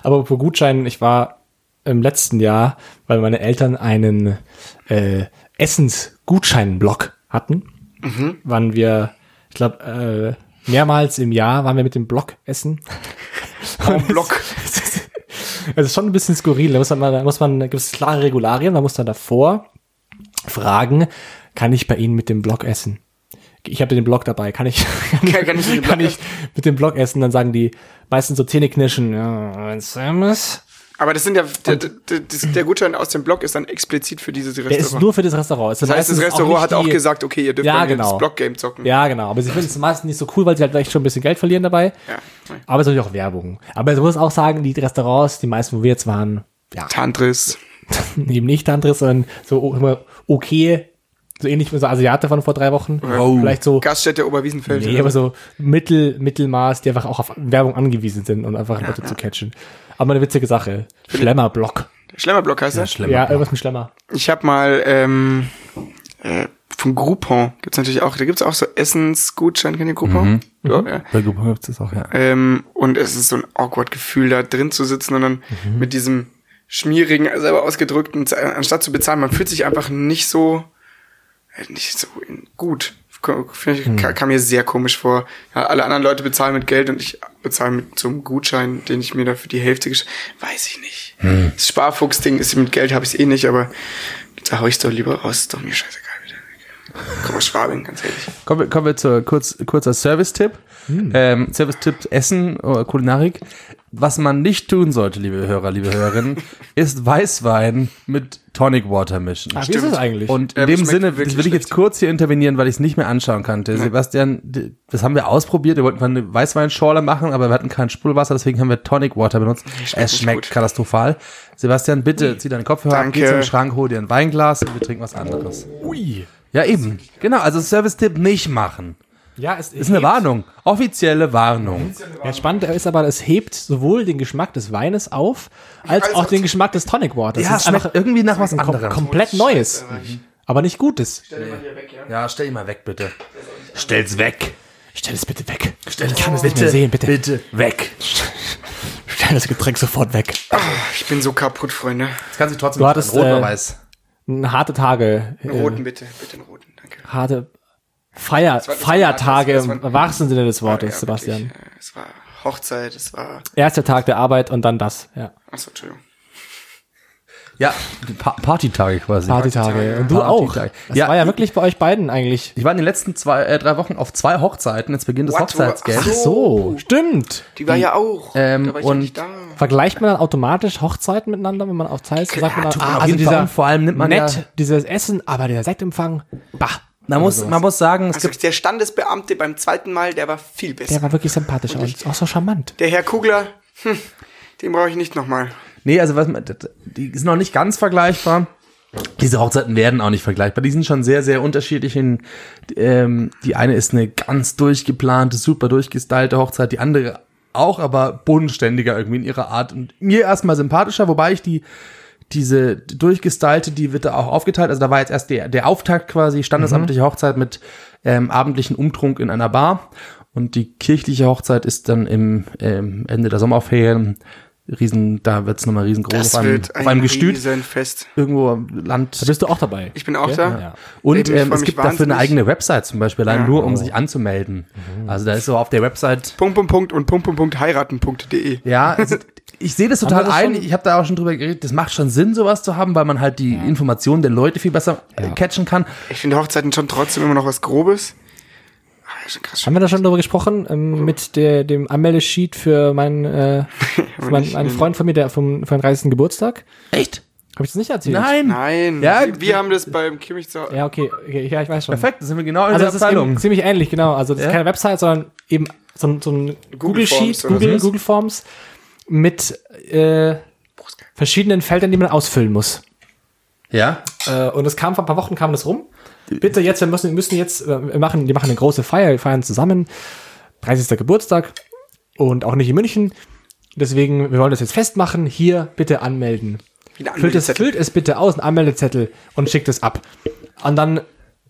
Aber für Gutscheinen, ich war im letzten Jahr, weil meine Eltern einen äh, Essensgutscheinblock hatten, waren wir, ich glaube, äh, mehrmals im Jahr waren wir mit dem Block essen. *laughs* Am Block. Es *laughs* ist schon ein bisschen skurril. Da muss man, da muss man, da gibt es klare Regularien. Man muss dann davor fragen, kann ich bei Ihnen mit dem Block essen? Ich habe den Block dabei. Kann ich, kann, kann ich mit dem kann Block ich mit dem Block essen? Dann sagen die meistens so Zähneknirschen. Ja, ein Sammus. Aber das sind ja, der, der, der, der Gutschein aus dem Blog ist dann explizit für dieses Der Restaurant. ist nur für das Restaurant. Es sind das heißt, das Restaurant nicht hat auch gesagt, okay, ihr dürft Ja, genau. das Block-Game zocken. Ja, genau. Aber sie finden es meistens nicht so cool, weil sie halt echt schon ein bisschen Geld verlieren dabei. Ja. Aber es ist natürlich auch Werbung. Aber ich muss auch sagen, die Restaurants, die meisten, wo wir jetzt waren, ja, Tantris. *laughs* eben nicht Tantris, sondern so immer okay, so ähnlich wie so Asiate von vor drei Wochen. Oh. Vielleicht so, Gaststätte Oberwiesenfeld. nee, aber so Mittel, Mittelmaß, die einfach auch auf Werbung angewiesen sind und einfach Leute zu catchen. Aber eine witzige Sache. Schlemmerblock. Schlemmerblock heißt er? Schlemmer. Ja, irgendwas mit Schlemmer. Ich habe mal ähm, äh, von Groupon gibt's natürlich auch, da gibt's auch so Essensgutschein, kennt ihr Groupon? Ja, ja. Bei Gruppe gibt's das auch, ja. Ähm, und es ist so ein awkward Gefühl, da drin zu sitzen und dann mit diesem schmierigen, selber ausgedrückten, anstatt zu bezahlen, man fühlt sich einfach nicht so, nicht so in- gut. Finde ich, kam, kam mir sehr komisch vor. Ja, alle anderen Leute bezahlen mit Geld und ich bezahle mit so einem Gutschein, den ich mir da für die Hälfte gesch... Weiß ich nicht. Das Sparfuchs-Ding ist mit Geld habe ich eh nicht, aber da hau ich doch lieber raus, ist doch mir scheißegal wieder. Komm aus Schwabing, ganz ehrlich. Kommen wir, kommen wir zu kurz, kurzer Service-Tipp. Ähm, Service-Tipp Essen oder Kulinarik. Was man nicht tun sollte, liebe Hörer, liebe Hörerinnen, *laughs* ist Weißwein mit Tonic Water mischen. Ah, wie ist das eigentlich? Und in Ähm, dem Sinne, will ich jetzt schlecht. kurz hier intervenieren, weil ich es nicht mehr anschauen kannte. Sebastian, d- das haben wir ausprobiert. Wir wollten mal eine Weißweinschorle machen, aber wir hatten kein Sprudelwasser, deswegen haben wir Tonic Water benutzt. schmeckt es schmeckt katastrophal. Sebastian, bitte zieh deine Kopfhörer ab, geh Danke. zum Schrank, hol dir ein Weinglas und wir trinken was anderes. Ui. Ja, eben. Genau, also Service-Tipp nicht machen. Ja, es Ist eine Warnung. Offizielle Warnung. Ja, spannend ist aber, es hebt sowohl den Geschmack des Weines auf, als Also- auch den Geschmack des Tonic Waters. Ja, es schmeckt irgendwie nach was kom anderem. komplett Neues. Aber nicht Gutes. Ja, stell ihn mal weg, bitte. Stell's weg. Stell es bitte weg. Stell ich kann es nicht mehr sehen, bitte. Bitte weg. *laughs* Stell das Getränk sofort weg. Ich bin so kaputt, Freunde. Das kann sich trotzdem Du nicht hattest, an Rot oder äh, weiß. Harte Tage. Einen Äh, roten bitte, bitte einen roten, danke. harte Feier, war- Feiertage war- im wahrsten Sinne des Ja, Wortes, Sebastian. wirklich, Es war Hochzeit, es war. Erster Tag der Arbeit und dann das. Ja. Achso, Entschuldigung. Ja, pa Partytage quasi. Partytage. Und du Partytage. auch. Das Ja. war ja wirklich bei euch beiden eigentlich. Ich war in den letzten zwei, äh, drei Wochen auf zwei Hochzeiten. Jetzt beginnt das? Hochzeitsgeld. Ach So, stimmt. Die war ja auch. ähm, da war ich und- ja nicht da. Vergleicht man dann automatisch Hochzeiten miteinander, wenn man auf Zeit ist? Sagt man ah, also dieser vor allem nimmt man nett, ja- dieses Essen, aber der Sektempfang, bah. Man muss, man muss sagen, es Also gibt, der Standesbeamte beim zweiten Mal, der war viel besser. Der war wirklich sympathisch und auch so charmant. Der Herr Kugler, hm, den brauche ich nicht nochmal. nee, also was, man- die sind noch nicht ganz vergleichbar. Diese Hochzeiten werden auch nicht vergleichbar. Die sind schon sehr, sehr unterschiedlich. In, ähm, die eine ist eine ganz durchgeplante, super durchgestylte Hochzeit. Die andere auch, aber bodenständiger irgendwie in ihrer Art. Und mir erstmal sympathischer, wobei ich die, diese durchgestylte, die wird da auch aufgeteilt. Also da war jetzt erst der, der Auftakt quasi, standesamtliche Hochzeit mit ähm, abendlichen Umtrunk in einer Bar. Und die kirchliche Hochzeit ist dann im ähm, Ende der Sommerferien. Riesen, da wird's nochmal riesengroß Das auf einem, wird ein auf einem Gestüt Riesenfest. irgendwo am Land. Da bist du auch dabei. Ich bin auch Ja? da. Ja. Und ähm, es gibt dafür eine wahnsinnig. eigene Website zum Beispiel, allein Ja. nur um sich anzumelden. Also da ist so auf der Website. Punkt, Punkt, Punkt und Punkt, Punkt, Punkt heiraten.de. Ja, es, *laughs* ich sehe das total das ein. schon? Ich habe da auch schon drüber geredet. Das macht schon Sinn, sowas zu haben, weil man halt die Informationen der Leute viel besser äh, catchen kann. Ich finde Hochzeiten schon trotzdem immer noch was Grobes. Ah, schon krass. Haben wir da schon drüber gesprochen, ähm, mit der, dem Anmeldesheet für *laughs* meinen, äh, für meinen, einen Freund von mir, der vom, für den 30. Geburtstag? Echt? Habe ich das nicht erzählt? Nein. Nein, Ja, wir, wir haben das beim Kimmich zu Ja, okay, okay, ja, ich weiß schon. Perfekt, da sind wir genau in Also der das ist Abteilung. ziemlich ähnlich, genau. Also das Ja? ist keine Website, sondern eben so ein, so ein Google Sheet, Forms Google. Google Forms mit äh, verschiedenen Feldern, die man ausfüllen muss. Ja. Äh, und es kam vor ein paar Wochen kam das rum. Bitte jetzt, wir müssen, müssen jetzt, äh, wir machen, die machen eine große Feier, wir feiern zusammen. 30. Geburtstag und auch nicht in München. Deswegen, wir wollen das jetzt festmachen. Hier bitte anmelden. Füllt es, füllt es bitte aus, einen Anmeldezettel und schickt es ab. Und dann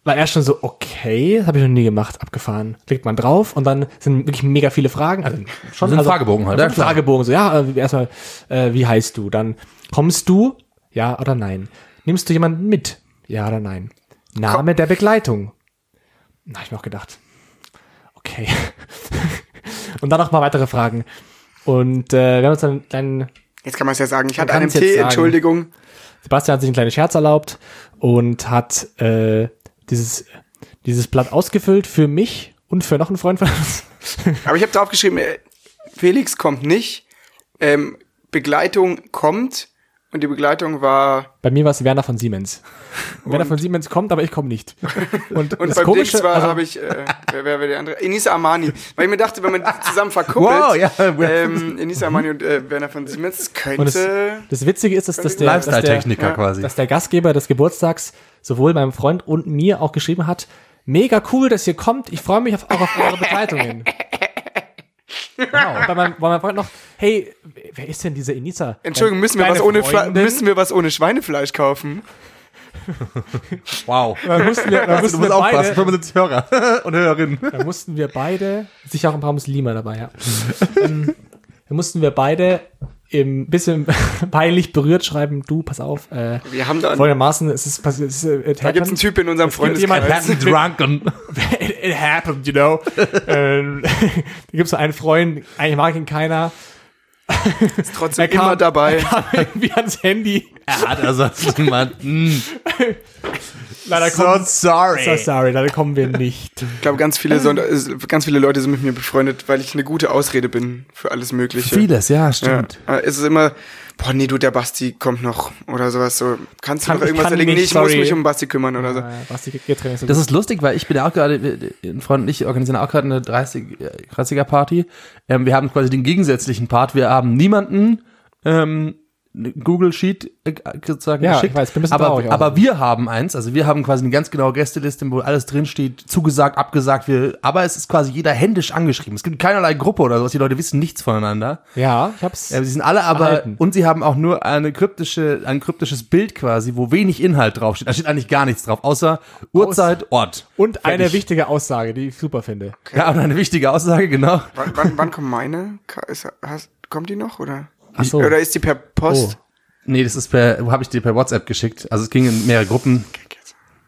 war er schon so, okay, das habe ich noch nie gemacht, abgefahren. Klickt man drauf und dann sind wirklich mega viele Fragen. Also schon So ein also, Fragebogen halt, so ja, ein klar. Fragebogen, so ja, äh, erstmal, äh, wie heißt du? Dann kommst du, ja oder nein? Nimmst du jemanden mit? Ja oder nein? Name der Begleitung. Na, hab ich mir auch gedacht. Okay. *laughs* und dann noch mal weitere Fragen. Und äh, wir haben uns dann einen kleinen Jetzt kann man es ja sagen. Ich hatte einen Tee. Entschuldigung. Sebastian hat sich einen kleinen Scherz erlaubt und hat äh, dieses, dieses Blatt ausgefüllt für mich und für noch einen Freund von uns. *laughs* Aber ich habe draufgeschrieben, äh, Felix kommt nicht. Ähm, Begleitung kommt. Und die Begleitung war. Bei mir war es Werner von Siemens. *laughs* Werner von Siemens kommt, aber ich komme nicht. *laughs* Und, Und das beim Komische, Dings war, also, habe ich, äh, wer, wer war der andere? Enisa Armani. Weil ich mir dachte, wenn man die zusammen verkuppelt, Wow, ja. ähm, Enisa Armani und äh, Werner von Siemens, das und das, könnte. das Witzige ist, dass, dass, der, dass, der, ja, quasi. dass der Gastgeber des Geburtstags sowohl meinem Freund und mir auch geschrieben hat, mega cool, dass ihr kommt. Ich freue mich auf, auch auf eure Begleitungen. Genau. Und bei meinem, bei meinem Freund noch, hey, wer ist denn diese Enisa? Entschuldigung, müssen wir, was ohne Fle müssen wir was ohne Schweinefleisch kaufen? Wow. Da mussten wir, da mussten Du musst wir aufpassen, beide, 75 Hörer *laughs* und Hörerinnen. da mussten wir beide, sicher auch ein paar Muslime dabei, ja. ähm, da mussten wir beide ein bisschen *laughs* peinlich berührt schreiben, du, pass auf, äh, Wir haben da. folgendermaßen, es ist passiert, es ist, it Da gibt's einen Typ in unserem gibt jemand- Freundeskreis. *laughs* drunken. it, *laughs* it happened, you know. ähm, da gibt's so einen Freund, eigentlich mag ihn keiner. Ist trotzdem Er kam- immer dabei. Er kam irgendwie ans Handy. Er hat also jemanden. *laughs* Leider So kommen, sorry. so sorry, leider kommen wir nicht. Ich glaube, ganz viele, so, ganz viele Leute sind mit mir befreundet, weil ich eine gute Ausrede bin für alles Mögliche. Vieles, ja, Ja, stimmt. aber es ist immer, boah, nee, du, der Basti kommt noch oder sowas. So, kannst du Kann- noch irgendwas erledigen? nicht, Nee, ich muss sorry. mich um Basti kümmern oder so. Äh, die Getränke sind. Das ist lustig, weil ich bin ja auch gerade, wir- ein Freund und ich organisieren auch gerade eine 30, äh, 30er Party. Ähm, wir haben quasi den gegensätzlichen Part. Wir haben niemanden, ähm, Google Sheet äh, sozusagen Ja, geschickt. ich weiß, bin aber, traurig auch. aber wir haben eins, also wir haben quasi eine ganz genaue Gästeliste, wo alles drinsteht, zugesagt, abgesagt, wir, aber es ist quasi jeder händisch angeschrieben. Es gibt keinerlei Gruppe oder sowas, die Leute wissen nichts voneinander. Ja, ich hab's. Ja, sie sind alle aber, Erhalten. und sie haben auch nur eine kryptische, ein kryptisches Bild quasi, wo wenig Inhalt draufsteht. Da steht eigentlich gar nichts drauf, außer Uhrzeit, Ort. und eine Fertig. wichtige Aussage, die ich super finde. Ja, und eine wichtige Aussage, genau. Wann, wann, wann kommt meine? Ist, hast, kommt die noch oder? Ach so. Oder ist die per Post? Oh. Nee, das ist per, habe ich dir per WhatsApp geschickt. Also es ging in mehrere Gruppen.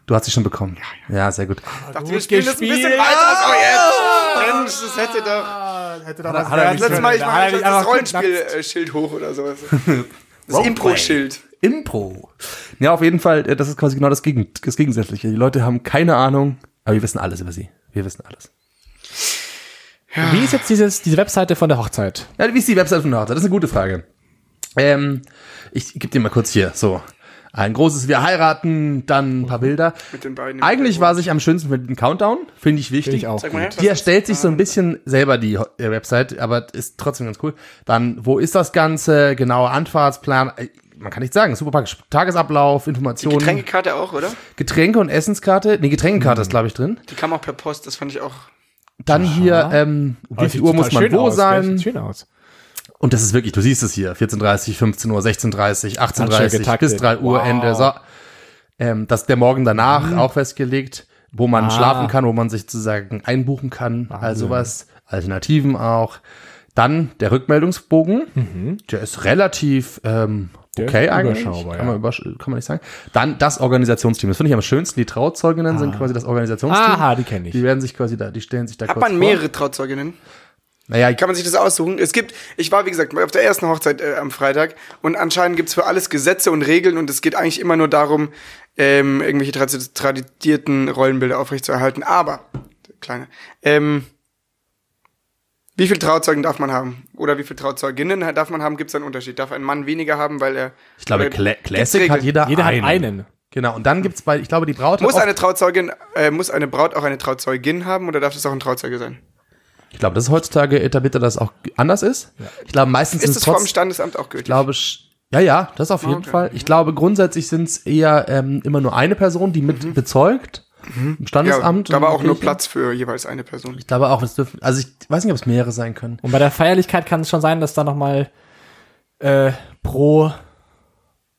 Du hast sie schon bekommen. Ja, sehr gut. Dachte, wir spielen das ein bisschen gespielt. weiter. Oh, jetzt. Mensch, das hätte doch. Hätte doch was hat er nicht Letztes Mal, ich Hat mache das einfach Rollenspiel-Schild hoch oder sowas. *laughs* Das. Impro-Schild. Impro. Ja, auf jeden Fall, äh, das ist quasi genau das, Gegen das Gegensätzliche. Die Leute haben keine Ahnung, aber wir wissen alles über sie. Wir wissen alles. Wie ist jetzt dieses, diese Webseite von der Hochzeit? Ja, wie ist die Website von der Hochzeit? Das ist eine gute Frage. Ähm, ich gebe dir mal kurz hier so ein großes Wir heiraten, dann ein paar Bilder. Mit den beiden Eigentlich war sich am schönsten mit dem Countdown, finde ich wichtig. Ich auch. Her, Die erstellt sich so ein bisschen selber die äh, Website, aber ist trotzdem ganz cool. Dann, wo ist das Ganze? Genauer Anfahrtsplan. Äh, Man kann nicht sagen, super praktisch. Tagesablauf, Informationen. Getränkekarte auch, oder? Getränke und Essenskarte. Nee, Getränkekarte Hm. ist, glaube ich, drin. Die kam auch per Post, das fand ich auch. Dann hier, ähm, wie viel Uhr muss man wo sein? Sieht schön aus. Und das ist wirklich, du siehst es hier, 14.30, 15 Uhr, 16.30, 18.30 getaktet. bis 3 Uhr Wow. Ende. So. Ähm, das ist der Morgen danach Mhm. auch festgelegt, wo man Ah. schlafen kann, wo man sich sozusagen einbuchen kann, also sowas, Alternativen auch. Dann der Rückmeldungsbogen, der ist relativ ähm, Mhm. Der okay eigentlich, überschaubar, kann, ja. man übersch kann man nicht sagen. Dann das Organisationsteam, das finde ich am schönsten. Die Trauzeuginnen sind quasi das Organisationsteam. Aha, die kenne ich. Die werden sich quasi da, die stellen sich da Hat kurz man vor. mehrere Trauzeuginnen? Naja, Kann man sich das aussuchen? Es gibt, ich war wie gesagt auf der ersten Hochzeit äh, am Freitag und anscheinend gibt's für alles Gesetze und Regeln und es geht eigentlich immer nur darum, ähm, irgendwelche tradi- tradierten Rollenbilder aufrechtzuerhalten. Aber, kleine, ähm, wie viele Trauzeugen darf man haben? Oder wie viele Trauzeuginnen darf man haben? Gibt's da einen Unterschied? Darf ein Mann weniger haben, weil er. ich glaube, Cla Classic hat jeder, Jeder einen. hat einen. Genau, und dann gibt's bei, ich glaube, die Braut Muss eine Trauzeugin, äh, muss eine Braut auch eine Trauzeugin haben oder darf das auch ein Trauzeuge sein? Ich glaube, das ist heutzutage etabliert, dass das auch anders ist. Ich glaube, meistens Ist ist es es vom trotz, Standesamt auch ich gültig? glaube, sch- ja, ja, das auf jeden Okay. Fall. Ich glaube, grundsätzlich sind es eher ähm, immer nur eine Person, die mit bezeugt. Im ja, Standesamt. da war auch nur. Platz für jeweils eine Person. Ich glaube auch, es dürfen, also ich weiß nicht, ob es mehrere sein können. Und bei der Feierlichkeit kann es schon sein, dass da nochmal äh, pro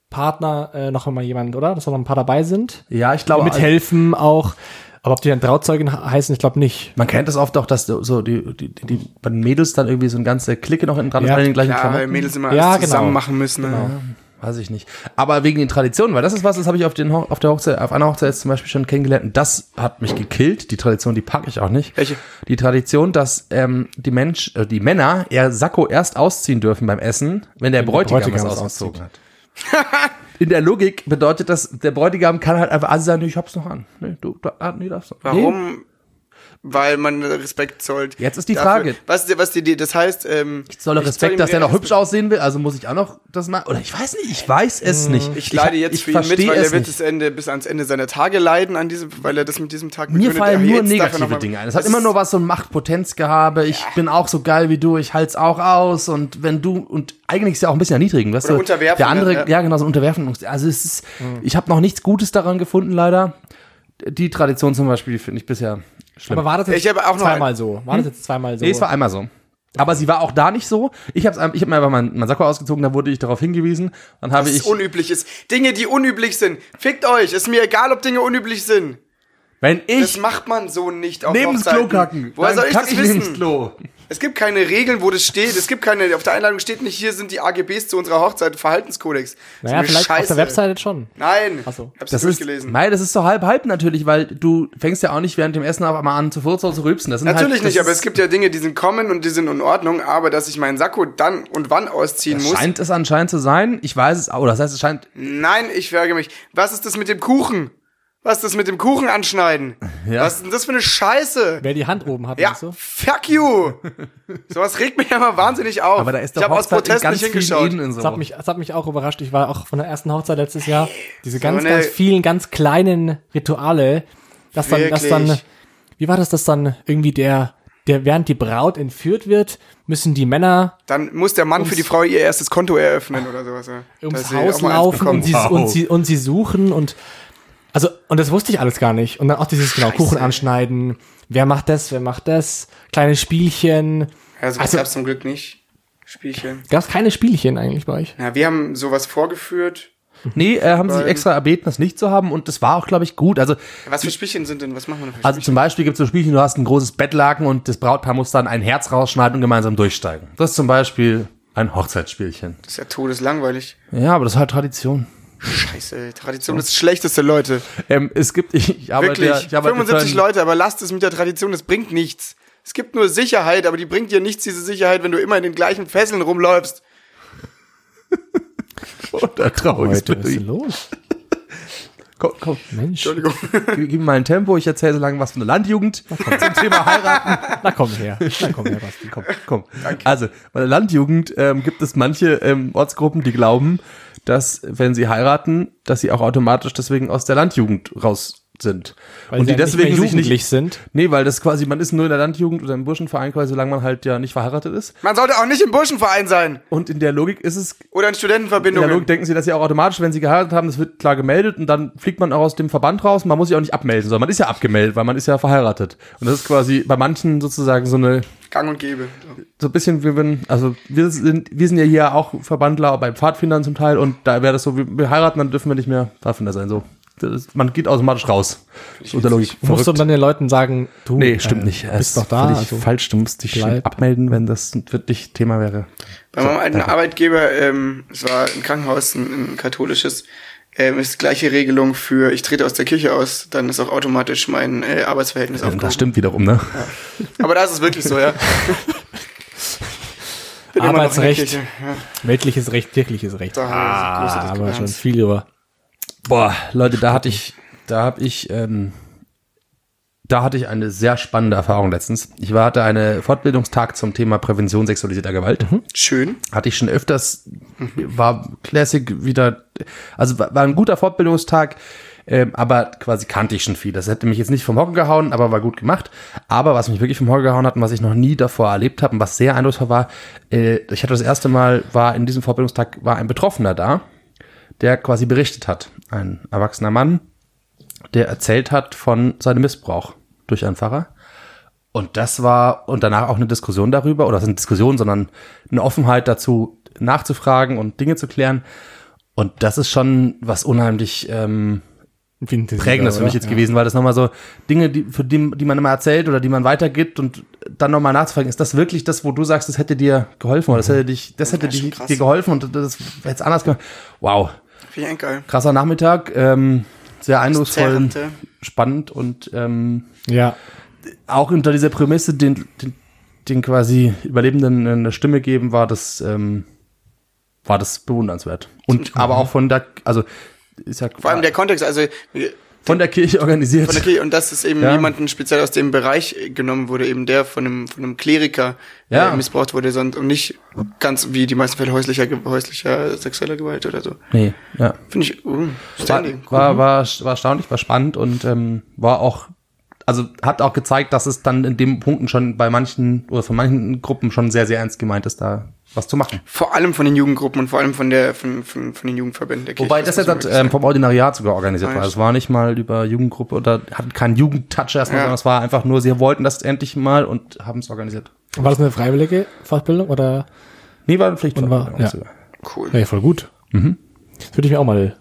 Partner äh, noch mal jemand, oder? Dass da noch ein paar dabei sind. Ja, ich glaube, Mithelfen auch. Aber ob die dann Trauzeugen he- heißen, ich glaube nicht. man kennt das oft auch, dass so die, die, die, die bei den Mädels dann irgendwie so eine ganze Clique noch hinten dran ist, Ja. alle in den gleichen Ja, weil Klamotten. Mädels immer Ja, alles zusammen genau. machen müssen. Ne? Weiß ich nicht. Aber wegen den Traditionen, weil das ist was, das habe ich auf, den, Ho- auf der Hochzeit, auf einer Hochzeit zum Beispiel schon kennengelernt. Und das hat mich gekillt. Die Tradition, die packe ich auch nicht. Welche? Die Tradition, dass ähm, die Mensch, äh, die Männer ihr Sakko erst ausziehen dürfen beim Essen, wenn der der Bräutigam, Bräutigam es ausgezogen hat. *laughs* In der Logik bedeutet das, der Bräutigam kann halt einfach also sagen, nee, ich hab's noch an. Nee, du, da, ah, nee, darfst. Nee. Warum? Weil man Respekt zollt. Jetzt ist die Frage. Was, was die, die, das heißt, ähm, Ich zolle ich Respekt, ihm dass der noch hübsch aussehen will, also muss ich auch noch das machen. Oder ich weiß nicht, ich weiß es nicht. Ich leide jetzt ich für ihn mit, weil er wird das Ende bis ans Ende seiner Tage leiden, an diesem, weil er das mit diesem Tag Mir fallen nur er negative Dinge ein. Es hat immer nur was so ein Machtpotenzgehabe. Ich bin auch so geil wie du, ich halt's auch aus. Und wenn du, und eigentlich ist ja auch ein bisschen erniedrigend, weißt Oder du? unterwerfen, Der andere, ja. ja, genau, so ein Unterwerfen. Also es ist, ich habe noch nichts Gutes daran gefunden, leider. Die Tradition zum Beispiel, die finde ich bisher schlimm. Aber war das jetzt Ich habe auch noch zweimal so? War das jetzt zweimal so? nee, es war einmal so. Aber sie war auch da nicht so. Ich habe ich hab mir einfach mein, mein Sakko ausgezogen, da wurde ich darauf hingewiesen. Dann habe was ich, unüblich ist. Dinge, die unüblich sind. Fickt euch. Ist mir egal, ob Dinge unüblich sind. wenn Das ich macht man so nicht auf neben das Hochzeiten. Klo kacken, Woher soll ich das wissen? das Klo. Es gibt keine Regeln, wo das steht. Es gibt keine, auf der Einladung steht nicht, hier sind die AGBs zu unserer Hochzeit, Verhaltenskodex. Das ist naja, vielleicht auf Scheiße. der Webseite schon. Nein. Ach so. Ich hab's Das ist, durchgelesen. nein, das ist so halb halb natürlich, weil du fängst ja auch nicht während dem Essen auf einmal an zu furzen oder zu. Das sind Natürlich halt, das nicht, aber es gibt ja Dinge, die sind kommen und die sind in Ordnung, aber dass ich meinen Sakko dann und wann ausziehen muss. Scheint es anscheinend zu sein. Ich weiß es auch. Das heißt, es scheint. Nein, ich frage mich, was ist das mit dem Kuchen? Was ist das mit dem Kuchen anschneiden? Ja. Was ist denn das für eine Scheiße? Wer die Hand oben hat, Ja, weißt du? fuck you! *laughs* Sowas regt mich ja immer wahnsinnig auf. Aber da ist ich doch habe aus Protest ganz nicht hingeschaut. Ehen und Das so. hat, mich, das hat mich auch überrascht. Ich war auch von der ersten Hochzeit letztes Jahr. Diese ganz, eine- ganz vielen, ganz kleinen Rituale, dass dann, dass dann, Wirklich? wie war das, dass dann irgendwie der, der, während die Braut entführt wird, müssen die Männer Dann muss der Mann für die Frau ihr erstes Konto eröffnen oder sowas. Ja. ums Haus mal laufen und sie, Wow. und, sie, und sie suchen und also und das wusste ich alles gar nicht. Und dann auch dieses genau Scheiße. Kuchen anschneiden. Wer macht das? Wer macht das? Kleine Spielchen. Also, Also- also gab's zum Glück nicht. Spielchen. Gab es keine Spielchen eigentlich bei euch? Ja, wir haben sowas vorgeführt. Nee, äh, haben sie sich extra erbeten, das nicht zu haben und das war auch, glaube ich, gut. Also, Was für Spielchen sind denn? Was machen wir denn für also Spielchen? zum Beispiel gibt es so Spielchen, du hast ein großes Bettlaken und das Brautpaar muss dann ein Herz rausschneiden und gemeinsam durchsteigen. Das ist zum Beispiel ein Hochzeitsspielchen. Das ist ja todeslangweilig. Ja, aber das ist halt Tradition. Scheiße, Tradition ist das Schlechteste, Leute. Ähm, es gibt, *laughs* ich, ich arbeite, Wirklich. ja- ich arbeite 75 für ein- Leute, aber lasst es mit der Tradition, das bringt nichts. Es gibt nur Sicherheit, aber die bringt dir nichts, diese Sicherheit, wenn du immer in den gleichen Fesseln rumläufst. *laughs* Der trauriges Heute, was ist los? Komm, komm. Mensch. Entschuldigung. Gib gib mir mal ein Tempo, ich erzähle so lange was von der Landjugend zum Thema heiraten. Na komm her. Na komm her, Basti. Komm, komm. Also, bei der Landjugend ähm, gibt es manche ähm, Ortsgruppen, die glauben, dass, wenn sie heiraten, dass sie auch automatisch deswegen aus der Landjugend raus sind. Weil und die ja nicht deswegen sich jugendlich nicht. sind. Nee, weil das quasi, man ist nur in der Landjugend oder im Burschenverein quasi, solange man halt ja nicht verheiratet ist. Man sollte auch nicht im Burschenverein sein. Und in der Logik ist es Oder in In der Studentenverbindungen. Logik denken sie, dass sie auch automatisch, wenn sie geheiratet haben, das wird klar gemeldet und dann fliegt man auch aus dem Verband raus und man muss sich auch nicht abmelden, sondern man ist ja abgemeldet, weil man ist ja verheiratet. Und das ist quasi bei manchen sozusagen so eine, Gang und Gäbe. so ein bisschen, wie wenn, also wir sind, wir sind ja hier auch Verbandler bei Pfadfindern zum Teil und da wäre das so, wir, wir heiraten, dann dürfen wir nicht mehr Pfadfinder sein, so. Das man geht automatisch raus. So der Logik. Musst du Verrückt. dann den Leuten sagen, du Nee, stimmt äh, nicht. Es bist ist doch da. völlig Also, falsch, du musst dich bleib. abmelden, wenn das wirklich Thema wäre. Bei meinem alten Arbeitgeber, ähm, es war ein Krankenhaus, ein, ein katholisches, ähm, ist gleiche Regelung für, ich trete aus der Kirche aus, dann ist auch automatisch mein äh, Arbeitsverhältnis aufgehoben. Das stimmt wiederum, ne? Aber da ist es wirklich so, ja. *laughs* Arbeitsrecht. Ja, weltliches Recht, kirchliches Recht. da Ah, große aber schon viel über. Boah, Leute, da hatte ich, da habe ich, ähm, da hatte ich eine sehr spannende Erfahrung letztens. Ich war, hatte eine Fortbildungstag zum Thema Prävention sexualisierter Gewalt. Schön. Hatte ich schon öfters, war Classic wieder, also war, war ein guter Fortbildungstag, ähm, aber quasi kannte ich schon viel. Das hätte mich jetzt nicht vom Hocker gehauen, aber war gut gemacht. Aber was mich wirklich vom Hocker gehauen hat und was ich noch nie davor erlebt habe und was sehr eindrucksvoll war, äh, ich hatte das erste Mal, war in diesem Fortbildungstag, war ein Betroffener da, der quasi berichtet hat. Ein erwachsener Mann, der erzählt hat von seinem Missbrauch durch einen Pfarrer. Und das war, und danach auch eine Diskussion darüber, oder es ist eine Diskussion, sondern eine Offenheit dazu, nachzufragen und Dinge zu klären. Und das ist schon was unheimlich ähm, Prägendes für mich jetzt gewesen, weil das nochmal so Dinge, die, für die, die man immer erzählt oder die man weitergibt und dann nochmal nachzufragen, ist das wirklich das, wo du sagst, das hätte dir geholfen oder das hätte dich, das hätte krass. dir geholfen und das hätte es anders gemacht. Wow. Eigentlich geil. Krasser Nachmittag, ähm, sehr eindrucksvoll, spannend und ähm, Ja. auch unter dieser Prämisse, den, den, den quasi Überlebenden eine Stimme geben, war das, ähm, war das bewundernswert. Und aber auch von der, also ist ja Vor allem der Kontext, also wir- von der Kirche organisiert. von der Kirche und dass es eben Ja. jemanden speziell aus dem Bereich äh, genommen wurde, eben der von einem, von einem Kleriker Ja. äh, missbraucht wurde, sondern und nicht ganz wie die meisten Fälle häuslicher, häuslicher sexueller Gewalt oder so. nee, ja. Finde ich, uh, War, war, war, war erstaunlich, war spannend und ähm, war auch, also hat auch gezeigt, dass es dann in dem Punkten schon bei manchen oder von manchen Gruppen schon sehr, sehr ernst gemeint ist, da was zu machen. Vor allem von den Jugendgruppen und vor allem von der von, von, von den Jugendverbänden der Kirche. Wobei das halt, wirklich ähm, vom Ordinariat sogar organisiert Ah, war. ja. Es war nicht mal über Jugendgruppe oder hatten keinen Jugendtouch erstmal, Ja. sondern es war einfach nur, sie wollten das endlich mal und haben es organisiert. War das eine freiwillige Fortbildung oder? Nee, war eine Pflicht. Und war- ja. cool. Ja, voll gut. Mhm. Das würde ich mir auch mal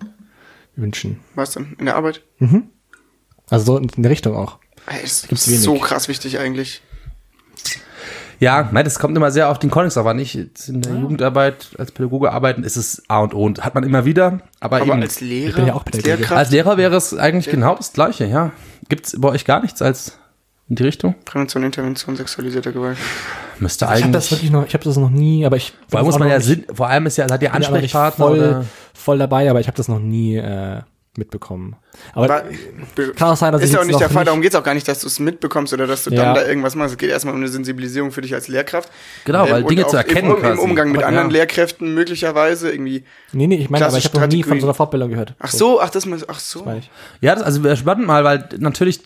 wünschen. Was denn? In der Arbeit? Also so in der Richtung auch. Ey, ist so krass wichtig eigentlich. Ja, nein, das kommt immer sehr auf den Kontext, aber nicht in der Jugendarbeit als Pädagoge arbeiten ist es A und O und hat man immer wieder, aber, Aber eben als Lehrer, Ich bin ja auch als Pädagoge. Lehrkraft, als Lehrer wäre es eigentlich genau das Gleiche, ja. Gibt's bei euch gar nichts als in die Richtung? Prävention, Intervention, sexualisierter Gewalt. Müsste Ich habe eigentlich. das wirklich noch, ich habe das noch nie, aber ich vor allem muss man ja Sinn, vor allem ist ja, hat ja ja nicht Ansprechpartner voll, voll dabei, aber ich habe das noch nie äh, mitbekommen. Aber War- kann auch sein, dass ist ich ja auch nicht der Fall, nicht- darum geht's auch gar nicht, dass du es mitbekommst oder dass du Ja. dann da irgendwas machst. Es geht erstmal um eine Sensibilisierung für dich als Lehrkraft. Genau, weil und Dinge zu erkennen Im, im quasi. Umgang mit Aber, anderen ja. Lehrkräften möglicherweise irgendwie. Nee, nee, ich meine, aber ich habe noch nie von so einer Fortbildung gehört. Ach so, ach das mal, ach so. ich. Ja, das, also spannend mal, weil natürlich,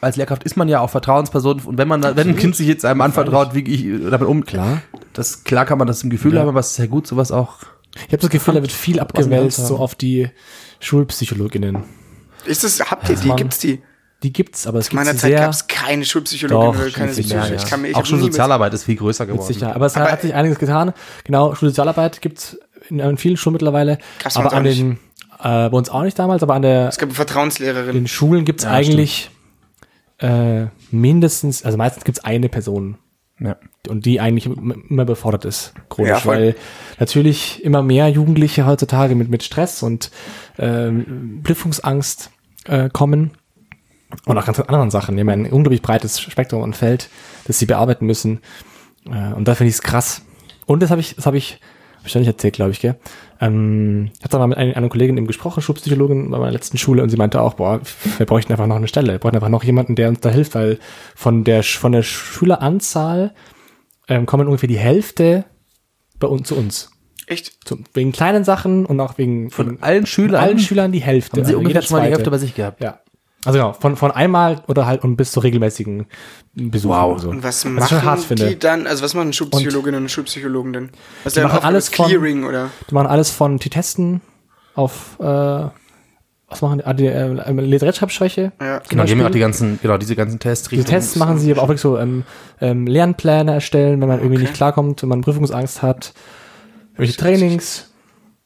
als Lehrkraft ist man ja auch Vertrauensperson und wenn man, wenn ein Kind sich jetzt einem anvertraut, wie ich damit um, Klar. das klar kann man das im Gefühl haben, aber es ist ja gut, sowas auch. Ich habe das Gefühl, da wird viel abgewälzt, so auf die Schulpsychologinnen. Ist das, habt ihr die? man- Gibt's die? Die gibt's, aber es In meiner gibt Zeit gab es keine Schulpsychologin Doch, oder keine Psychologin. Ich kann mir, ich auch hab schon nie mit- Sozialarbeit ist viel größer geworden. sicher. Aber es Aber- hat sich einiges getan. Genau, Schulsozialarbeit gibt's in, in vielen Schulen mittlerweile. Bei aber uns an auch den, äh, bei uns auch nicht damals, aber an der, Es gab eine Vertrauenslehrerin. den Schulen gibt's Ja, eigentlich äh, mindestens, also meistens gibt's eine Person. Ja. und die eigentlich im- immer befordert ist, Ja, chronisch, voll. weil natürlich immer mehr Jugendliche heutzutage mit, mit Stress und ähm, Prüfungsangst äh, kommen und auch ganz anderen Sachen. Die haben ein unglaublich breites Spektrum und Feld, das sie bearbeiten müssen. Äh, und da finde ich es krass. Und das habe ich, das habe ich, hab ich schon nicht erzählt, glaube ich, gell? Ähm, ich hatte mal mit einer, einer Kollegin eben gesprochen, Schulpsychologin bei meiner letzten Schule, und sie meinte auch, boah, wir bräuchten einfach noch eine Stelle, wir bräuchten einfach noch jemanden, der uns da hilft, weil von der, von der Schüleranzahl ähm, kommen ungefähr die Hälfte bei uns zu uns. Echt? Zu, wegen kleinen Sachen und auch wegen Von allen Schülern allen Schülern die Hälfte. haben sie also ungefähr schon mal die. Hälfte bei sich gehabt. Ja. Also genau, von, von einmal oder halt und bis zu regelmäßigen Besuchen Wow. und so. Und was Was schon machen hart finde. die dann? Also was machen Schulpsychologinnen und, Schulpsychologen denn? Was Die machen alles von- Clearing oder? Die machen alles von die testen auf äh, was machen die? Ah, die äh, Leserechtschreibschwäche. Ja. Genau, die haben ja auch die ganzen, genau, diese ganzen Tests. Diese Tests machen sie aber auch wirklich so ähm, ähm, Lernpläne erstellen, wenn man irgendwie Okay. nicht klarkommt, wenn man Prüfungsangst hat. Welche Trainings.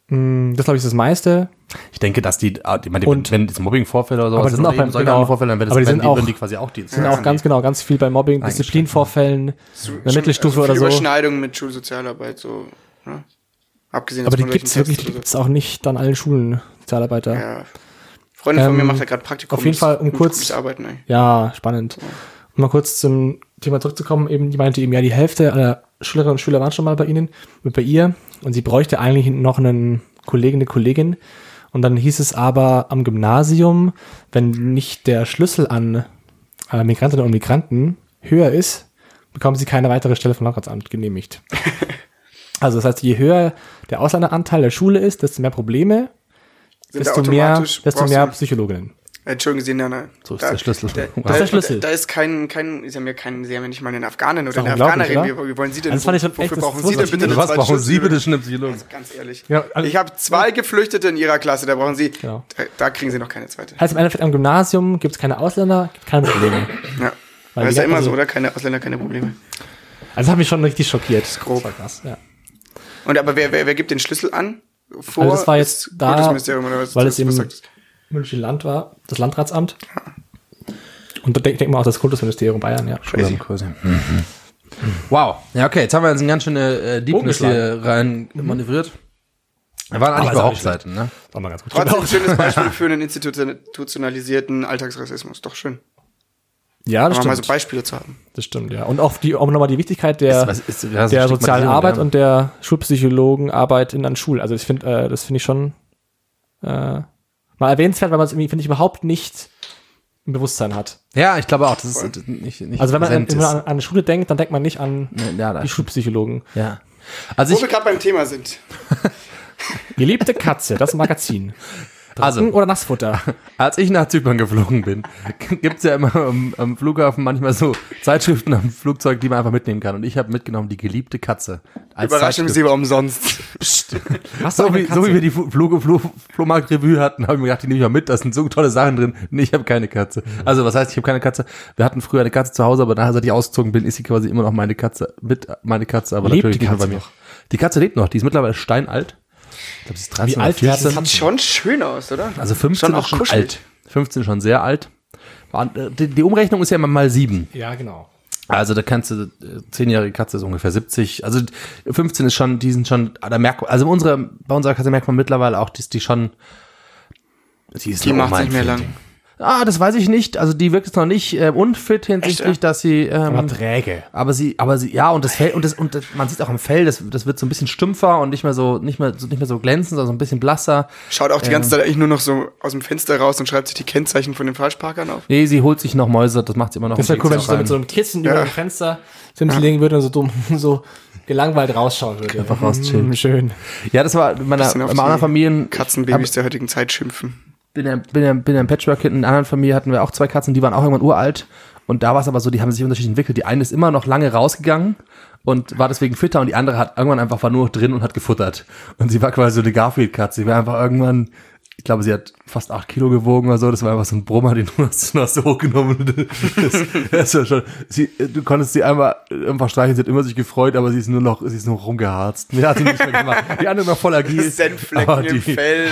Mm, Das glaube ich ist das meiste. Ich denke, dass die, ah, die, die Und- wenn es Mobbing-Vorfälle oder sowas Aber die sind auch eben solche genau. Vorfälle, dann wird das, Aber die werden sind die, auch- die quasi auch die. Sind auch ganz genau ganz viel bei Mobbing, Disziplinvorfällen, in der Mittelstufe also viel oder so. Überschneidung mit Schulsozialarbeit, so. Ne? Abgesehen Aber die von gibt's solchen wirklich, die oder gibt's auch nicht an allen Schulen, Sozialarbeiter. so. Ja. Freundin von Ähm, mir macht da gerade Praktikum. auf jeden Fall, um kurz- Arbeiten, ey. Ja, spannend. Um mal kurz zum Thema zurückzukommen, eben, die meinte eben, ja, die Hälfte aller Schülerinnen und Schüler waren schon mal bei ihnen, bei ihr, und sie bräuchte eigentlich noch einen Kollegen, eine Kollegin. Und dann hieß es aber am Gymnasium, wenn nicht der Schlüssel an äh, Migrantinnen und Migranten höher ist, bekommen sie keine weitere Stelle vom Landratsamt genehmigt. *laughs* also das heißt, je höher der Ausländeranteil der Schule ist, desto mehr Probleme, Sind desto mehr, desto mehr Psychologinnen. Äh, Entschuldigen Sie, nein, nein. So ist der Schlüssel. Da, Das da, ist der Schlüssel. Da, da ist kein, kein, Sie haben ja keinen, Sie haben ja nicht mal einen Afghanen oder Ist unglaublich, Afghanerin. oder? Wie, wie wollen Sie denn, Also das fand ich schon wofür echt, das brauchen Sie denn bitte Was brauchen Sie bitte schon im Psychologen? Ganz ehrlich. Ja, also- ich habe zwei Geflüchtete in Ihrer Klasse, da brauchen Sie, Genau. da, da kriegen Sie noch keine zweite. Heißt im Endeffekt am Gymnasium gibt es keine Ausländer, gibt keine Probleme. Ja. Weil Das ist ja immer also- so, oder? Keine Ausländer, keine Probleme. Also das hat mich schon richtig schockiert. Das grob. war krass, ja. Und aber wer, wer, wer gibt den Schlüssel an? Vor Also das war jetzt das da, Kultusministerium oder was? weil es das? München Land war, das Landratsamt. Und da denkt denk mal auch das Kultusministerium Bayern, ja. Crazy. Crazy. Wow. Ja, okay, jetzt haben wir uns eine ganz schöne äh, Deepness hier rein manövriert. Wir waren eigentlich ist nicht Hochzeiten, ne? War mal ganz gut. Trotzdem ein schönes Beispiel für einen institutionalisierten Alltagsrassismus. Doch schön. Ja, das Aber mal so stimmt. Beispiele zu haben. Das stimmt, ja. Und auch, die, auch nochmal die Wichtigkeit der, Was ist- ja, so der sozialen Arbeit ja. und der Schulpsychologenarbeit in an Schulen. Also ich finde, äh, das finde ich schon äh, mal erwähnenswert, weil man es irgendwie, finde ich, überhaupt nicht im Bewusstsein hat. Ja, ich glaube auch, das ist nicht, nicht Also wenn man an, wenn man an, an eine Schule denkt, dann denkt man nicht an ja, die Schulpsychologen. ja. Also Wo ich, wir gerade beim Thema sind. Geliebte Katze, das Magazin. *laughs* also, Drogen oder Nassfutter? *laughs* als ich nach Zypern geflogen bin, *laughs* gibt's ja immer am, am Flughafen manchmal so Zeitschriften am Flugzeug, die man einfach mitnehmen kann. Und ich habe mitgenommen die geliebte Katze. Überraschung, sie war umsonst. Hast du *laughs* So wie, Katze? so wie wir die Flug, Flug, Flohmarkt-Revue hatten, habe ich mir gedacht, die nehme ich mal mit, da sind so tolle Sachen drin. Nee, ich habe keine Katze. Also, was heißt, ich habe keine Katze? Wir hatten früher eine Katze zu Hause, aber da, seit ich ausgezogen bin, ist sie quasi immer noch meine Katze, mit meine Katze, aber Lebt natürlich die nicht mehr Katze bei mir. noch? Die Katze lebt noch, die ist mittlerweile steinalt. Ich glaube, sie ist 13 Wie alt werden 14. Katzen? Sieht schon schön aus, oder? Also 15 Schon auch ist schon alt. 15 ist schon sehr alt. Äh, Die, die Umrechnung ist ja immer mal sieben. Ja, genau. Also da kannst du, äh, zehnjährige Katze ist ungefähr 70. Also 15 ist schon, die sind schon, da merkt man, also unsere, bei unserer Katze merkt man mittlerweile auch, dass die schon, die ist Die macht nicht mehr lang. Ah, das weiß ich nicht. Also die wirkt jetzt noch nicht äh, unfit hinsichtlich, Echt, ja? dass sie, ähm, Aber träge. aber sie, aber sie, ja, und das Fell, und das, und das, man sieht auch am Fell, das, das wird so ein bisschen stumpfer und nicht mehr so, nicht mehr, so, nicht mehr so glänzend, sondern so ein bisschen blasser. Schaut auch die ganze Zeit eigentlich nur noch so aus dem Fenster raus und schreibt sich die Kennzeichen von den Falschparkern auf. Nee, sie holt sich noch Mäuse, das macht sie immer noch. Das wäre cool, wenn sie so mit so einem Kissen Ja. über dem Fenster Sims legen würde und so dumm, *laughs* so gelangweilt rausschauen würde. Einfach rauschillen. Mm, Schön. Ja, das war in meiner, in meiner Familien. Katzenbabys der heutigen Zeit schimpfen. Bin ja, bin ja, bin ja im Patchwork in einer anderen Familie hatten wir auch zwei Katzen, die waren auch irgendwann uralt. Und da war es aber so, die haben sich unterschiedlich entwickelt. Die eine ist immer noch lange rausgegangen und war deswegen fitter und die andere hat irgendwann einfach war nur noch drin und hat gefuttert. Und sie war quasi so eine Garfield-Katze. Sie war einfach irgendwann, ich glaube, sie hat fast acht Kilo gewogen oder so. Das war einfach so ein Brummer, den du hast, du hast so hochgenommen. *laughs* Das, das war schon, sie, du konntest sie einmal einfach streicheln, sie hat immer sich gefreut, aber sie ist nur noch, sie ist nur rumgeharzt. Mehr hat sie nicht mehr gemacht. Die andere noch voll agil. *laughs* Senfflecken die, im Fell.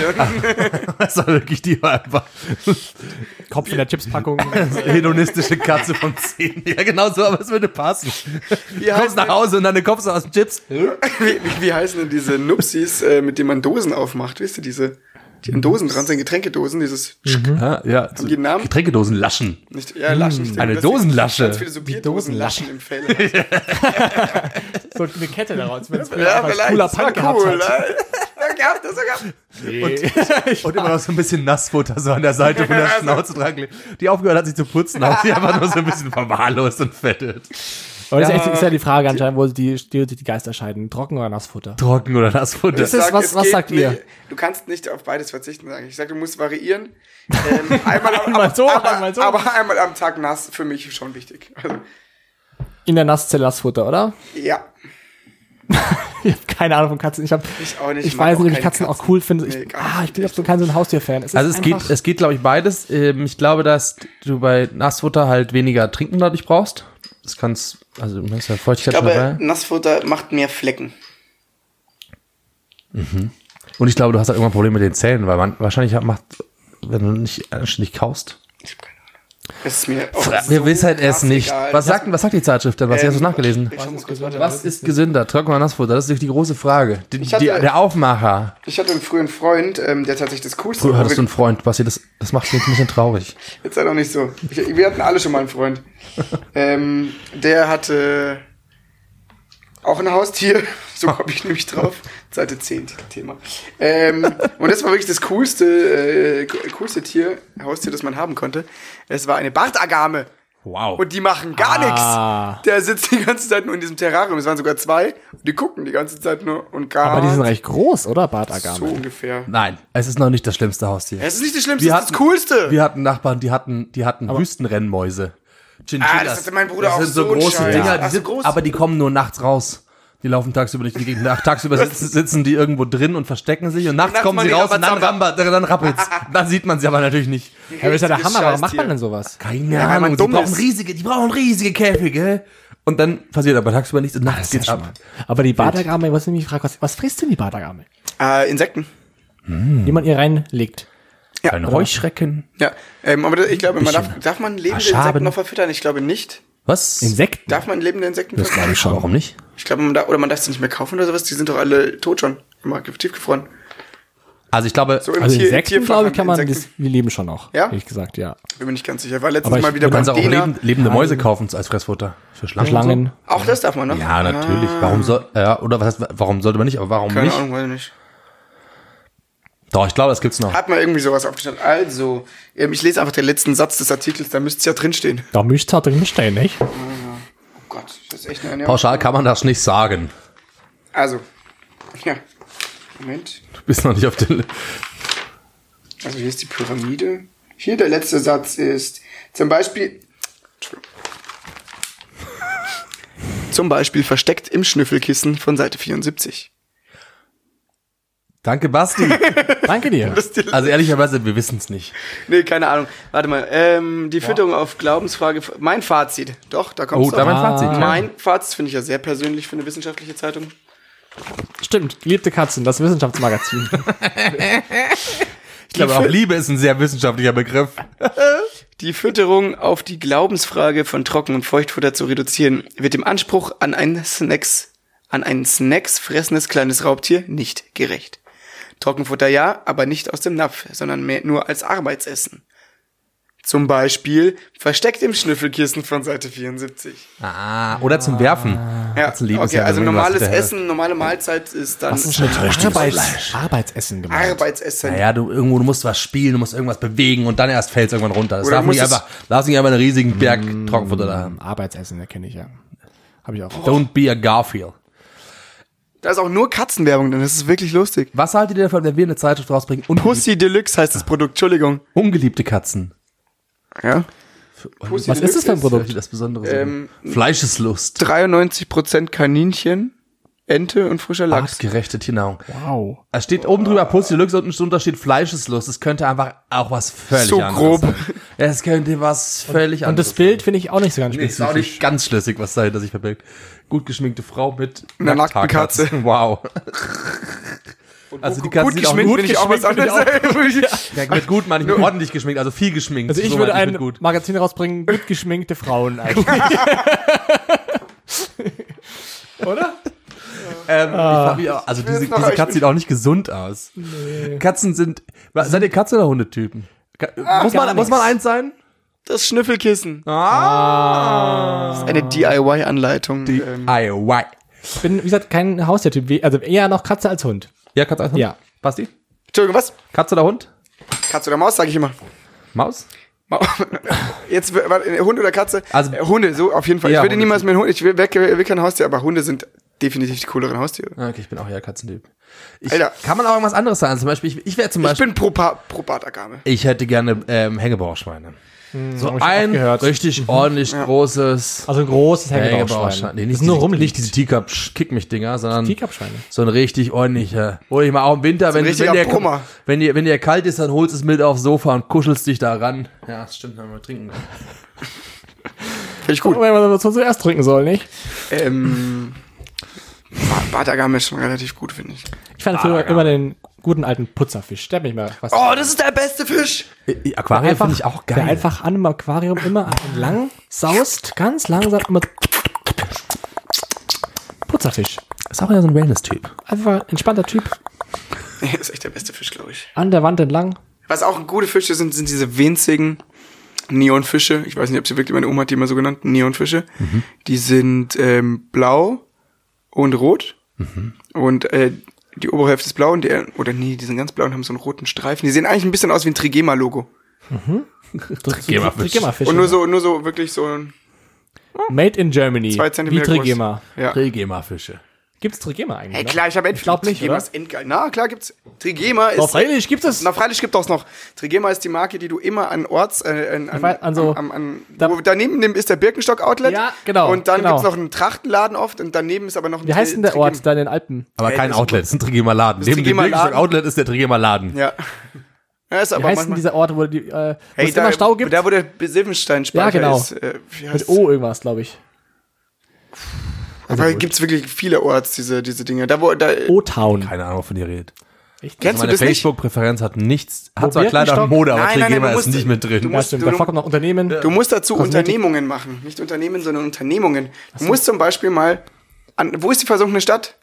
*laughs* Das war wirklich, die war einfach Kopf in der Chipspackung. hedonistische Katze von 10. Ja, genau so, aber es würde passen. wie, Du kommst nach Hause und dann kommst du aus den Chips. wie, wie, wie heißen denn diese Nupsis, äh, mit denen man Dosen aufmacht? Wisst ihr, diese, die an Dosen dran sind, Getränkedosen, dieses, Ja, ja. So die einen Namen? Getränkedosen laschen. nicht, ja, Laschen. nicht Eine das Dosenlasche. Ganz viele so Bierdosenlaschen im Fell. *laughs* so eine Kette daraus, wenn es ja, vielleicht. cooler das Punk gehabt cool. hat. ne? Ja, gehabt, das war gehabt. *laughs* Und immer noch so ein bisschen Nassfutter so an der Seite von der Schnauze dran. Die aufgehört hat sich zu putzen, hat sie einfach nur so ein bisschen verwahrlost und fettet. Aber das ist, echt, ist ja die Frage anscheinend, wo die, die, die Geister scheiden. Trocken oder Nassfutter? Trocken oder Nassfutter. ist- was- es was geht sagt ihr? nicht- Du kannst nicht auf beides verzichten, sage ich. Ich sage, du musst variieren. Ähm, *laughs* einmal, Einmal so, aber, einmal so. Aber einmal am Tag nass, für mich schon wichtig. Also, In der Nasszelle Nassfutter, oder? ja. *laughs* Ich habe keine Ahnung von Katzen. Ich, hab, Ich auch nicht. ich weiß nicht, ob ich keine Katzen auch Katzen. cool finde. Ich, Nee, ah, ich bin so kein so ein Haustier-Fan. Ist Also es geht, es geht, glaube ich, beides. Ähm, Ich glaube, dass du bei Nassfutter halt weniger Trinken dadurch brauchst. Das kannst, also du hast ja Ich Feuchtigkeit schon glaube. Nassfutter macht mehr Flecken. Und ich glaube, du hast halt irgendwann Probleme mit den Zähnen, weil man wahrscheinlich macht, wenn du nicht anständig kaust. Ich habe keine Ahnung. Es ist mir auch Wir so wissen es krass nicht. egal. Was sagt, was sagt die Zeitschrift denn? Was hast du Ähm, nachgelesen? Was ist gesünder? Trocken oder Nassfutter? Das ist die große Frage. Die, Ich hatte- die, der Aufmacher. Ich hatte einen frühen Freund, ähm, der tatsächlich das Coolste. Früher hattest du einen Freund, Basti, das, das macht mich ein bisschen traurig. *laughs* Jetzt sei doch nicht so. Ich, wir hatten alle schon mal einen Freund. *laughs* ähm, der hatte auch ein Haustier. *laughs* So komme ich nämlich drauf. Seite 10, Thema. Ähm, und das war wirklich das coolste, äh, coolste Tier, Haustier, das man haben konnte. Es war eine Bartagame. Wow. Und die machen gar Ah. nichts. Der sitzt die ganze Zeit nur in diesem Terrarium. Es waren sogar zwei. Und die gucken die ganze Zeit nur und gar aber die sind recht groß, oder? Bartagame. so ungefähr. Nein, es ist noch nicht das schlimmste Haustier. Es ist nicht das Schlimmste, Wir das ist das Coolste. Wir hatten Nachbarn, die hatten, die hatten Wüstenrennmäuse. Chinchillas. Ah, das hatte mein Bruder das auch sind so große Scheiß. Dinger, die so sind, groß. aber die kommen nur nachts raus. Die laufen tagsüber nicht in die Gegend. Nach- Tagsüber sitzen, sitzen die irgendwo drin und verstecken sich und nachts nachts kommen sie raus und dann, ramba, dann rappelt's. dann sieht man sie aber natürlich nicht. Ja, das ist ja der Hammer. Warum macht man denn sowas? Keine Ja, Ahnung. Die brauchen riesige, die brauchen riesige Käfige. Und dann passiert aber tagsüber nichts und nachts ja geht's schon ab. mal. Aber die Bartagame, was nämlich fragt, was, was frisst denn die Bartagame? Äh, Insekten. Die man ihr reinlegt. Ja. Ein Heuschrecken. Ja, ähm, aber ich glaube, man darf, darf man lebende. Insekten noch verfüttern? Ich glaube nicht. Was? Insekten? Darf man lebende Insekten Das glaube ich schon. Warum nicht? Ich glaube, man darf, oder man darf sie nicht mehr kaufen oder sowas. Die sind doch alle tot schon. Immer tiefgefroren. Also ich glaube, So Also Tier- Insekten, glaube ich, kann man, das, die leben schon noch. Ja? Ehrlich gesagt, ja. Bin mir nicht ganz sicher. Ich war letztens Aber ich mal wieder kannst auch Dena. lebende, lebende Mäuse kaufen als Fressfutter. Für Schlangen. Schlangen. Auch das darf man noch? So. Ja, natürlich. Warum soll, ja, oder was heißt, warum sollte man nicht, aber warum Keine nicht? Ahnung, weiß ich nicht. Doch, ich glaube, das gibt's noch. Hat mal irgendwie sowas aufgestellt. Also, ähm, ich lese einfach den letzten Satz des Artikels, da müsste es ja drinstehen. Da müsste es drin stehen, nicht? Oh Gott, das ist echt eine Ernährung. Pauschal kann man das nicht sagen. Also, ja. Moment. Du bist noch nicht auf der, Also hier ist die Pyramide. Hier der letzte Satz ist zum Beispiel. Zum Beispiel versteckt im Schnüffelkissen von Seite 74. Danke, Basti. *laughs* Danke dir. Also ehrlicherweise, wir wissen's nicht. nee, keine Ahnung. Warte mal. Ähm, die Fütterung auf Glaubensfrage. Mein Fazit. Doch, da kommt Oh, da mein Fazit. ja. Mein Fazit finde ich ja sehr persönlich für eine wissenschaftliche Zeitung. Stimmt, geliebte Katzen, das Wissenschaftsmagazin. *laughs* Ich glaube, auch Liebe ist ein sehr wissenschaftlicher Begriff. *laughs* Die Fütterung auf die Glaubensfrage von Trocken- und Feuchtfutter zu reduzieren, wird dem Anspruch an ein Snacks, an ein Snacks fressendes kleines Raubtier nicht gerecht. Trockenfutter ja, aber nicht aus dem Napf, sondern mehr nur als Arbeitsessen. Zum Beispiel versteckt im Schnüffelkissen von Seite 74. Ah, oder zum Werfen. Ja, okay, also normales Essen, normale Mahlzeit ist dann Was ist Arbeits Arbeitsessen gemeint? Arbeitsessen. Naja, du irgendwo, du musst was spielen, du musst irgendwas bewegen und dann erst fällt es irgendwann runter. Das Oder darf nicht einfach, darfst nicht einfach einen riesigen Berg Trockenfutter da haben. Arbeitsessen, da kenne ich ja. Habe ich auch. Don't be a Garfield. Da ist auch nur Katzenwerbung drin. Das ist wirklich lustig. Was haltet ihr davon, wenn wir eine Zeitschrift rausbringen? Ungelieb Pussy Deluxe heißt das Produkt. Entschuldigung. ungeliebte Katzen. Ja. Was ist das für ein Produkt? Das Besondere. Ähm, Fleischeslust. 93% Kaninchen, Ente und frischer Lachs. Artgerechte Tiernahrung. Wow. Es steht oben drüber Pussy Deluxe unten drunter steht Fleischeslust. Es könnte einfach auch was völlig So anderes grob. sein. Es könnte was völlig Und anderes das Bild finde ich auch nicht so ganz Nee, ist auch spezifisch. nicht ganz schlüssig, was dahinter sich verbirgt. Gut geschminkte Frau mit Einer nackten. Katze. *laughs* Wow. Also die Katze gut sieht auch geschminkt gut bin ich auch was geschminkt anderes. *laughs* Ja, mit gut meine ich mit ordentlich geschminkt, also viel geschminkt. Also ich So würde ein gut. Magazin rausbringen, gut geschminkte Frauen eigentlich. *laughs* Oder? Ähm, ich frag mich auch, also diese, diese Katze sieht auch nicht gesund aus. Katzen sind. Was, seid ihr Katzen oder Hundetypen? Ka muss, man, muss man eins sein? Das Schnüffelkissen. Ah. Das ist eine DIY-Anleitung. Die Ähm. Ich bin, wie gesagt, kein Haustiertyp. Also eher noch Katze als Hund. Ja, Katze als Hund? Ja. Basti? Entschuldigung, was? Katze oder Hund? Katze oder Maus, sage ich immer. Maus? Ma- *laughs* Jetzt, warte, Hund oder Katze? Also- äh, Hunde, so auf jeden Fall. Ja, ich würde Hunde. niemals mit Hund, ich will, will, will kein Haustier, aber Hunde sind definitiv die cooleren Haustiere. Ah, Okay, ich bin auch eher Katzentyp. Ich, Alter. Kann man auch irgendwas anderes sagen? Zum Beispiel, ich, ich wäre zum Ich Beispiel. bin pro, pa pro Bartagame. Ich hätte gerne ähm, Hängebauschweine. So hab ich ein richtig ordentlich großes Also ein großes Hängebauschwein. Hängebauschwein. Nee, nicht, nur diese- rummelig. nicht diese Teacup-Kick-mich-Dinger, sondern Teacup-Schweine. so ein richtig ordentlicher. Wo ich mal auch im Winter, wenn, richtiger wenn, dir, Brummer. wenn, dir, wenn dir kalt ist, dann holst du es mit aufs Sofa und kuschelst dich da ran. Ja, das stimmt, wenn wir trinken. Finde ich gut. Wenn man das zuerst trinken soll, nicht? Ähm, Ba- Bartagame ist schon relativ gut, finde ich. Ich fand früher immer den guten alten Putzerfisch. Der hat mich mal was. Oh, das ist der beste Fisch! Äh, Aquarium einfach, finde ich auch Der geil. einfach an einem Aquarium immer lang saust, ganz langsam immer. Putzerfisch. ist auch ja so ein Wellness-Typ. Einfach entspannter Typ. Nee, das *laughs* ist echt der beste Fisch, glaube ich. An der Wand entlang. Was auch gute Fische sind, sind diese winzigen Neonfische. Ich weiß nicht, ob sie wirklich, meine Oma hat die immer so genannt, Neonfische. Die sind ähm, blau und rot. Und äh, die obere Hälfte ist blau und der, oder nee, die sind ganz blau und haben so einen roten Streifen. Die sehen eigentlich ein bisschen aus wie ein Trigema-Logo. *laughs* Trigema-Fisch. Trigema-Fisch. Und nur so, nur so wirklich so ein Made in Germany. zwei Wie Zentimeter groß. Trigema. Ja. Trigema-Fische. Gibt's Trigema eigentlich? Hey, klar, ich habe Ich glaub nicht, Trigema oder? ist endgeil. Na, klar gibt's. Trigema ist. Doch, freilich gibt es. Na, freilich gibt es noch. Trigema ist die Marke, die du immer an Orts, äh, an, an, weiß, also, am, an da- wo, daneben ist der Birkenstock Outlet. Ja, genau, Und dann genau. gibt's noch einen Trachtenladen oft und daneben ist aber noch ein Wie heißt denn der Tri- Ort da in den Alpen? Aber Hey, kein Outlet, es ist ein Trigema-Laden. Neben dem. Birkenstock Outlet ist der Trigema-Laden. Ja. ja ist Wie aber heißt denn dieser Ort, wo, die, äh, wo hey, es da, immer Stau gibt? Da, wo der Silbenstein-Speicher Ja, genau. ist. Äh, wie heißt Mit O irgendwas, glaube ich. Aber gibt's wirklich viele Orts, diese, diese Dinge. Da, wo, da, O-Town. Keine Ahnung, wovon ihr redet. kennst du Meine das nicht? Facebook-Präferenz hat nichts, hat zwar Kleider und Mode, aber Nein, nein, nein, Trigema du ist nicht mit du drin. Ja, musst- stimmt. du- Da noch Unternehmen. Du musst dazu Kosmetik. Unternehmungen machen. Nicht Unternehmen, sondern Unternehmungen. Du musst zum Beispiel mal an, wo ist die versunkene Stadt?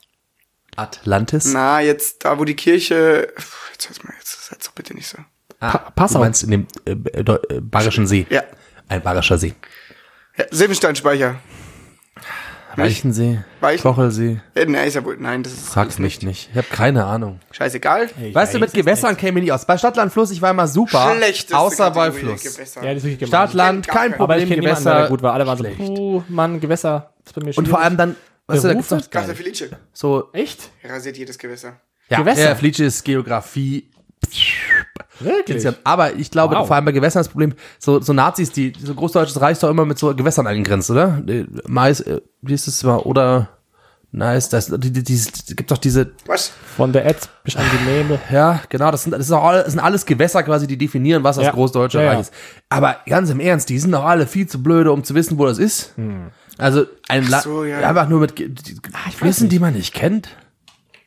Atlantis? Na, jetzt da, wo die Kirche. Jetzt hör's mal, jetzt seid doch bitte nicht so. Ah, Pa- Passau. Du meinst in dem äh, äh, Bayerischen See. Ja. Ein Bayerischer See. ja Silbensteinspeicher. Weichensee, Weichen- Kochelsee. Ja, nein, ist ja wohl. Nein, das ist. Frag's mich nicht. Ich habe keine Ahnung. Scheißegal. weißt du, mit Gewässern käme ich nie aus. Bei Stadt, Land, Fluss, ich war immer super. Schlechteste außer bei Fluss. Gewässer. Ja, die ist wirklich gemein. Stadt, Land, Gar kein keinen. Aber ich Problem, kenne niemanden, der Gewässer. gut war. Alle waren so, puh, Mann, Gewässer. Das ist bei mir Und schwierig. vor allem dann, weißt du, da gibt's Gasse Felice. so, Echt? Rasiert jedes Gewässer. ja, Gewässer. ja, Fliege ist Geografie. Wirklich? Aber ich glaube, Wow. vor allem bei Gewässern das Problem, so, so Nazis, die, so Großdeutsches Reich ist doch immer mit so Gewässern eingegrenzt, oder? Mais, äh, wie ist es mal, oder, nice, das, die, die, die, die, gibt doch diese, Was? Von der Ed bis an die Nebel. ja, genau, das sind, das, ist auch, all- das sind alles Gewässer quasi, die definieren, was das Ja. Großdeutsche Ja, ja. Reich ist. Aber ganz im Ernst, die sind doch alle viel zu blöde, um zu wissen, wo das ist. Also, ein Land, so, ja. einfach nur mit, Ge- die, Wissen, die man nicht kennt.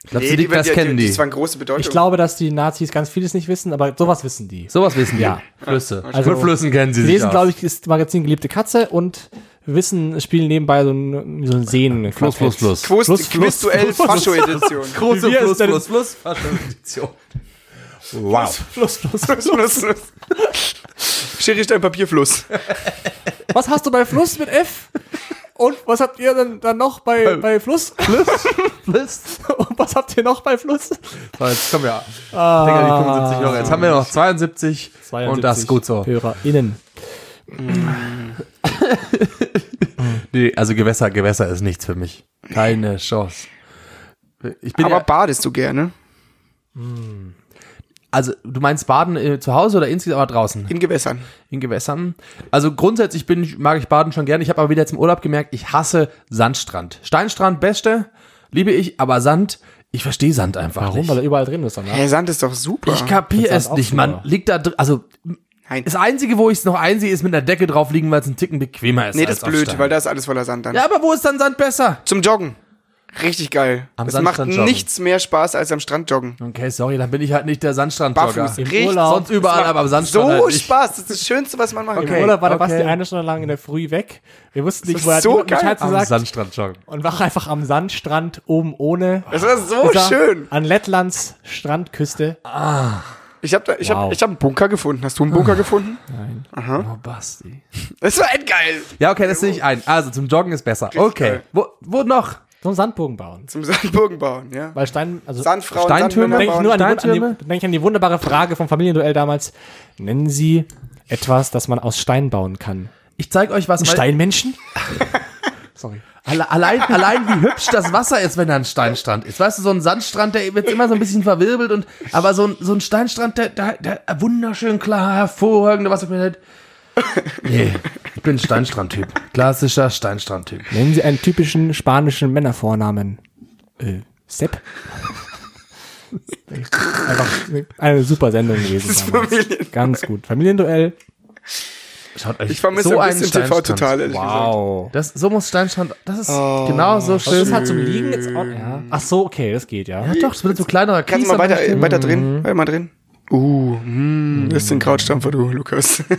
Glaubst du, die, das die, kennen die? Das war eine große Bedeutung. Ich glaube, dass die Nazis ganz vieles nicht wissen, aber sowas wissen die. Sowas wissen die. Ja. Flüsse. Also, Mit Flüssen kennen sie sich lesen, glaube ich, das Magazin Geliebte Katze und wissen, spielen nebenbei so ein, so ein Seen. Fluss, Fluss, Fluss. Fluss, Fluss, Quizduell Fluss. Fascho-Edition. Große Fluss, Fluss, Fluss, Faschion-Edition. Wow. Fluss, Fluss, Fluss, Fluss, Fluss. Schere Stein, Papier, Fluss. Was hast du bei Fluss mit F? Und was habt ihr dann, dann noch bei, bei Fluss? Fluss? *laughs* Fluss. Und was habt ihr noch bei Fluss? So, jetzt kommen wir. Ah. Digga, die 75 Euro. Jetzt haben wir noch 72, und das ist gut so. HörerInnen. *laughs* Nee, also Gewässer, Gewässer ist nichts für mich. Keine Chance. Ich bin Aber ja, badest du gerne? Also du meinst Baden äh, zu Hause oder insgesamt aber draußen In Gewässern. in Gewässern? Also grundsätzlich bin ich, mag ich Baden schon gerne. Ich habe aber wieder jetzt im Urlaub gemerkt, ich hasse Sandstrand. Steinstrand beste, liebe ich, aber Sand, ich verstehe Sand einfach Warum? nicht. Weil er überall drin ist dann? Hey, Sand ist doch super. Ich kapiere Sand es nicht, man liegt da drin, also Nein. das Einzige, wo ich es noch einsehe, ist mit einer Decke drauf liegen, weil es ein Ticken bequemer ist Nee, das als ist blöd, weil da ist alles voller Sand dann. Ja, aber wo ist dann Sand besser? Zum Joggen. Richtig geil. Am es macht Sandstrand joggen. nichts mehr Spaß als am Strand joggen. Okay, sorry, dann bin ich halt nicht der Sandstrandjogger. Barfuß. Im Richtig. Urlaub. Sonst überall, aber am Sandstrand So halt nicht. Spaß. Das ist das Schönste, was man machen Okay. kann. Im Urlaub war der Basti okay. eine Stunde lang in der Früh weg. Wir wussten nicht, ist wo er so geil. Bescheid Am gesagt Sandstrandjoggen. und war einfach am Sandstrand oben ohne. Das war so Ist er schön. An Lettlands Strandküste. Ich habe ich hab, Wow. ich hab einen Bunker gefunden. Hast du einen Bunker gefunden? Oh, Basti. Das war echt geil. Ja, okay, das sehe ich ein. Also, zum Joggen ist besser. Okay. geil. Wo, wo noch? So einen Sandbogen bauen. Zum Sandburgen bauen, ja. Weil Stein, also Sandfrauen, Steintürme? Denke ich nur an die, an, Steintürme? die, denk ich an die wunderbare Frage vom Familienduell damals. Nennen Sie etwas, das man aus Stein bauen kann? Ich zeige euch was. Ein Steinmenschen? *laughs* Sorry. Alle, allein, allein wie hübsch das Wasser ist, wenn da ein Steinstrand ist. Weißt du, so ein Sandstrand, der wird immer so ein bisschen verwirbelt und, aber so ein, so ein Steinstrand, der, der, der wunderschön klar, hervorragende Wasserqualität. *laughs* Nee, ich bin ein Steinstrandtyp. Klassischer Steinstrandtyp. Nennen Sie einen typischen spanischen Männervornamen. Äh, Sepp? Einfach eine super Sendung gewesen. damals. Familien- Ganz gut. Familienduell. Schaut euch Ich vermisse so ein einen bisschen TV total, ehrlich gesagt. Wow. Das, so muss Steinstrand, das ist Oh. genau so Das schön. ist halt zum Liegen jetzt auch. Ja. Ach so, okay, das geht ja. ja, doch, das wird so kleinerer Kannst Kies. du mal weiter, weiter drin? Weiter mal drin. Uh, mm, das ist ein Krautstampfer, du, Lukas. *laughs*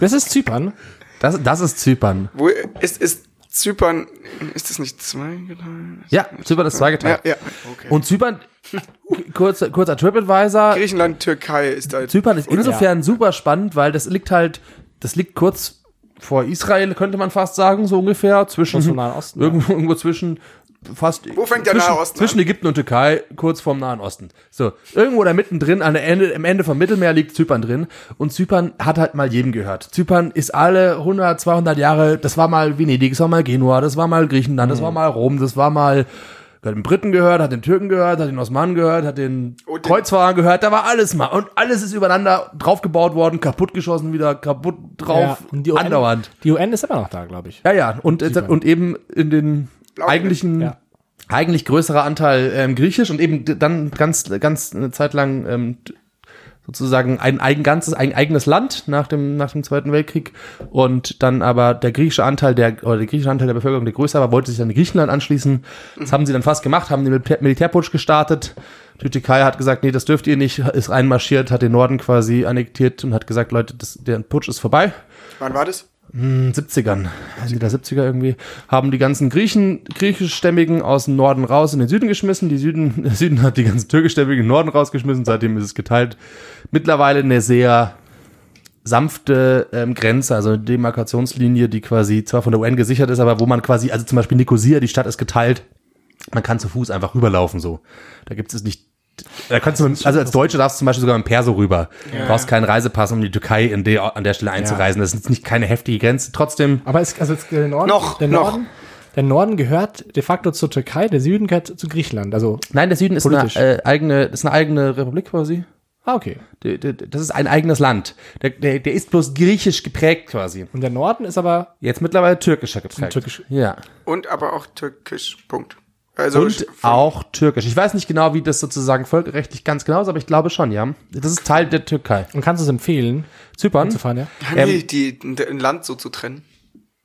Das ist Zypern. Das, das ist Zypern. Wo ist, ist Zypern, ist das nicht zweigeteilt? Ja, Zypern ist Ja, zweigeteilt. ja. Okay. Und Zypern, *laughs* kurz, kurzer TripAdvisor, Griechenland, Türkei ist da. Zypern ist insofern super spannend, weil das liegt halt, das liegt kurz vor Israel, könnte man fast sagen, so ungefähr, zwischen, Osten, irgendwo, irgendwo zwischen, fast, Wo fängt der zwischen, Nahe Osten zwischen an? Ägypten und Türkei, kurz vorm Nahen Osten. So, irgendwo da mittendrin, an der Ende, am Ende vom Mittelmeer liegt Zypern drin und Zypern hat halt mal jedem gehört. Zypern ist alle 100, 200 Jahre, das war mal Venedig, das war mal Genua, das war mal Griechenland, Mhm. das war mal Rom, das war mal, hat den Briten gehört, hat den Türken gehört, hat den Osmanen gehört, hat den Und den- Kreuzfahrern gehört, da war alles mal. Und alles ist übereinander draufgebaut worden, kaputtgeschossen, wieder kaputt drauf, und die UN, andauernd. Die UN ist immer noch da, glaube ich. Ja, ja, und, und eben in den Blau- eigentlichen, Ja. eigentlich größerer Anteil ähm, griechisch und eben dann ganz, ganz eine Zeit lang ähm, sozusagen ein eigen, ganzes, ein eigenes Land nach dem, nach dem Zweiten Weltkrieg und dann aber der griechische Anteil der, oder der griechische Anteil der Bevölkerung, der größer war, wollte sich dann Griechenland anschließen. Das haben sie dann fast gemacht, haben den Militär, Militärputsch gestartet. Die Türkei hat gesagt, nee, das dürft ihr nicht, ist reinmarschiert, hat den Norden quasi annektiert und hat gesagt, Leute, das, der Putsch ist vorbei. Wann war das? 70ern, Ende der 70er irgendwie, haben die ganzen Griechen, griechischstämmigen aus dem Norden raus in den Süden geschmissen. Die Süden, *laughs* Süden hat die ganzen türkischstämmigen im Norden rausgeschmissen. Seitdem ist es geteilt. Mittlerweile eine sehr sanfte ähm, Grenze, also eine Demarkationslinie, die quasi zwar von der UN gesichert ist, aber wo man quasi, also zum Beispiel Nicosia, die Stadt ist geteilt. Man kann zu Fuß einfach rüberlaufen, so. Da gibt es nicht da kannst du, mit, also als Deutsche darfst du zum Beispiel sogar mit dem Perso rüber. Du brauchst keinen Reisepass, um die Türkei in der, an der Stelle einzureisen. Das ist nicht keine heftige Grenze. Trotzdem, Aber es, also der Norden, Noch, der noch. Norden, der Norden gehört de facto zur Türkei, der Süden gehört zu Griechenland. Also, nein, der Süden ist Politisch. eine, äh, eigene, ist eine eigene Republik quasi. ah, okay. Der- der- Das ist ein eigenes Land. Der, der, der ist bloß griechisch geprägt quasi. Und der Norden ist aber Jetzt mittlerweile türkischer geprägt. Türkisch. Ja. Und aber auch türkisch. Punkt. Also Und auch türkisch. Ich weiß nicht genau, wie das sozusagen völkerrechtlich ganz genau ist, aber ich glaube schon, ja. Das ist Teil der Türkei. und kannst du es empfehlen, Zypern? zu fahren, ja? nee, die, ein Land so zu trennen.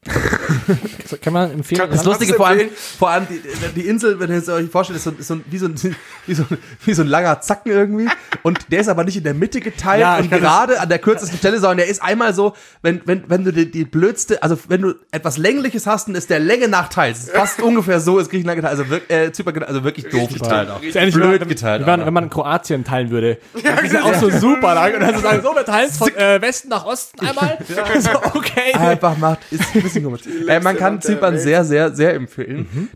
*laughs* Kann man empfehlen? Kann- Das Lustige vor allem, vor allem die, die Insel, wenn ihr es euch vorstellt, ist so, ist so, wie, so ein, wie, so, wie so ein langer Zacken irgendwie. Und der ist aber nicht in der Mitte geteilt Ja, und kann das- gerade an der kürzesten Stelle, sondern der ist einmal so, wenn, wenn, wenn du die, die blödste, also wenn du etwas Längliches hast, dann ist der Länge Nachteil. Es ist Fast *laughs* ungefähr so ist Griechenland geteilt, also, wirk, äh, Zypern geteilt, also wirklich doof geteilt auch. ist ähnlich, Blöd wenn, geteilt. Wie man, wenn man Kroatien teilen würde. das ist ja auch so super lang. Und dann so sagen, so, wir teilen es von äh, Westen nach Osten einmal. *laughs* so, okay. einfach macht, ist ein bisschen komisch. Äh, man kann Zypern sehr, sehr, sehr empfehlen.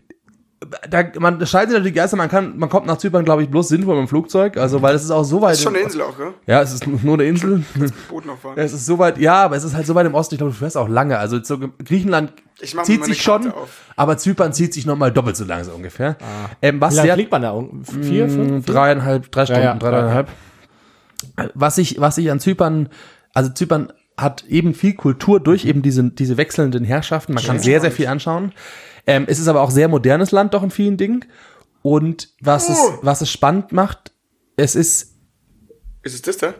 da, man da scheiden sich natürlich die Geister, man kann, man kommt nach Zypern, glaube ich, bloß sinnvoll mit dem Flugzeug, also, weil es ist auch so weit. Das ist schon eine Insel auch, gell? Ja, es ist nur eine Insel. Boot noch fahren. Es ist so weit, ja, aber es ist halt so weit im Osten, ich glaube, du fährst auch lange. Also so, Griechenland Ich mach mir zieht sich schon, aber Zypern zieht sich nochmal doppelt so lang so ungefähr. Ähm, was Wie lange fliegt man da? Vier, mh, fünf? dreieinhalb, drei Stunden, ja, drei, dreieinhalb. Was ich, was ich an Zypern, also Zypern hat eben viel Kultur durch eben diese, diese wechselnden Herrschaften. Man kann sehr, sehr viel anschauen. Ähm, es ist aber auch sehr modernes Land doch in vielen Dingen. Und was es, was es spannend macht, es ist, Ist es das da?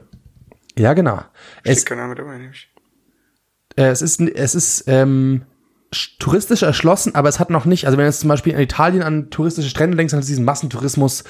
ja genau, es, Steht kein Name dabei, nämlich. Äh, es ist, es ist ähm, sch- touristisch erschlossen, aber es hat noch nicht, also wenn du jetzt zum Beispiel in Italien an touristische Strände denkst, dann du diesen Massentourismus,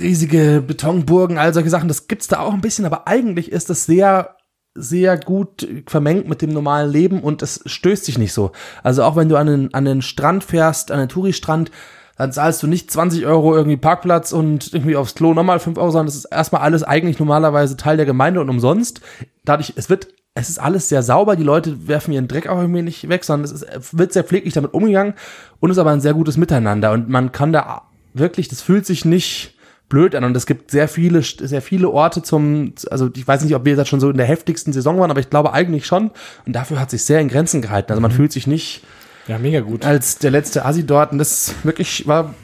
riesige Betonburgen, all solche Sachen, das gibt's da auch ein bisschen, aber eigentlich ist das sehr sehr gut vermengt mit dem normalen Leben und es stößt sich nicht so. Also auch wenn du an den, an den Strand fährst, an den Touristrand, dann zahlst du nicht 20 Euro irgendwie Parkplatz und irgendwie aufs Klo nochmal 5 Euro, sondern das ist erstmal alles eigentlich normalerweise Teil der Gemeinde und umsonst. Dadurch, es wird, es ist alles sehr sauber, die Leute werfen ihren Dreck auch irgendwie nicht weg, sondern es ist, wird sehr pfleglich damit umgegangen und ist aber ein sehr gutes Miteinander und man kann da wirklich, das fühlt sich nicht blöd an und es gibt sehr viele, sehr viele Orte zum, also ich weiß nicht, ob wir jetzt schon so in der heftigsten Saison waren, aber ich glaube eigentlich schon und dafür hat sich sehr in Grenzen gehalten. Also man fühlt sich nicht Ja, mega gut. als der letzte Asi dort und das wirklich war,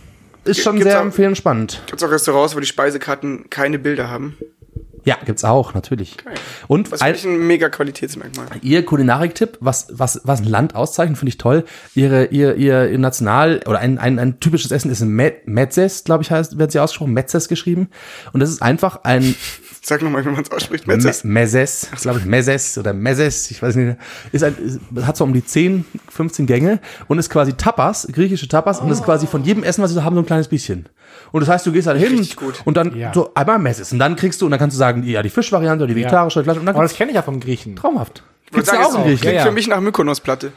ist schon Gibt's sehr auch- empfehlensspannend. Gibt's auch Restaurants, wo die Speisekarten keine Bilder haben? Ja, gibt's auch, natürlich. Und Was ein, finde ich ein mega Qualitätsmerkmal. Ihr Kulinarik-Tipp, was, was, was ein Land auszeichnet, finde ich toll. Ihre, ihr, ihr, ihr National, oder ein, ein, ein typisches Essen ist ein Met- Metzes, glaube ich, heißt, wird sie ausgesprochen, Metzes geschrieben. Und das ist einfach ein Sag nochmal, wie man es ausspricht. Me Metzes. Mezes, glaube ich, Mezes oder Mezes, ich weiß nicht, ist ein, ist, hat so um die 10, 15 Gänge und ist quasi Tapas, griechische Tapas und ist quasi von jedem Essen, was sie so haben, so ein kleines bisschen. Und das heißt, du gehst halt hin Richtig gut. und dann Ja. so einmal Mezes und dann kriegst du, und dann kannst du sagen, ja, die Fischvariante oder die vegetarische Fleisch und dann Aber das kenne ich ja vom Griechen. traumhaft. Ich würde Gibt's sagen, ja es auch in klingt Griechenland. Ja, ja. für mich nach Mykonos-Platte.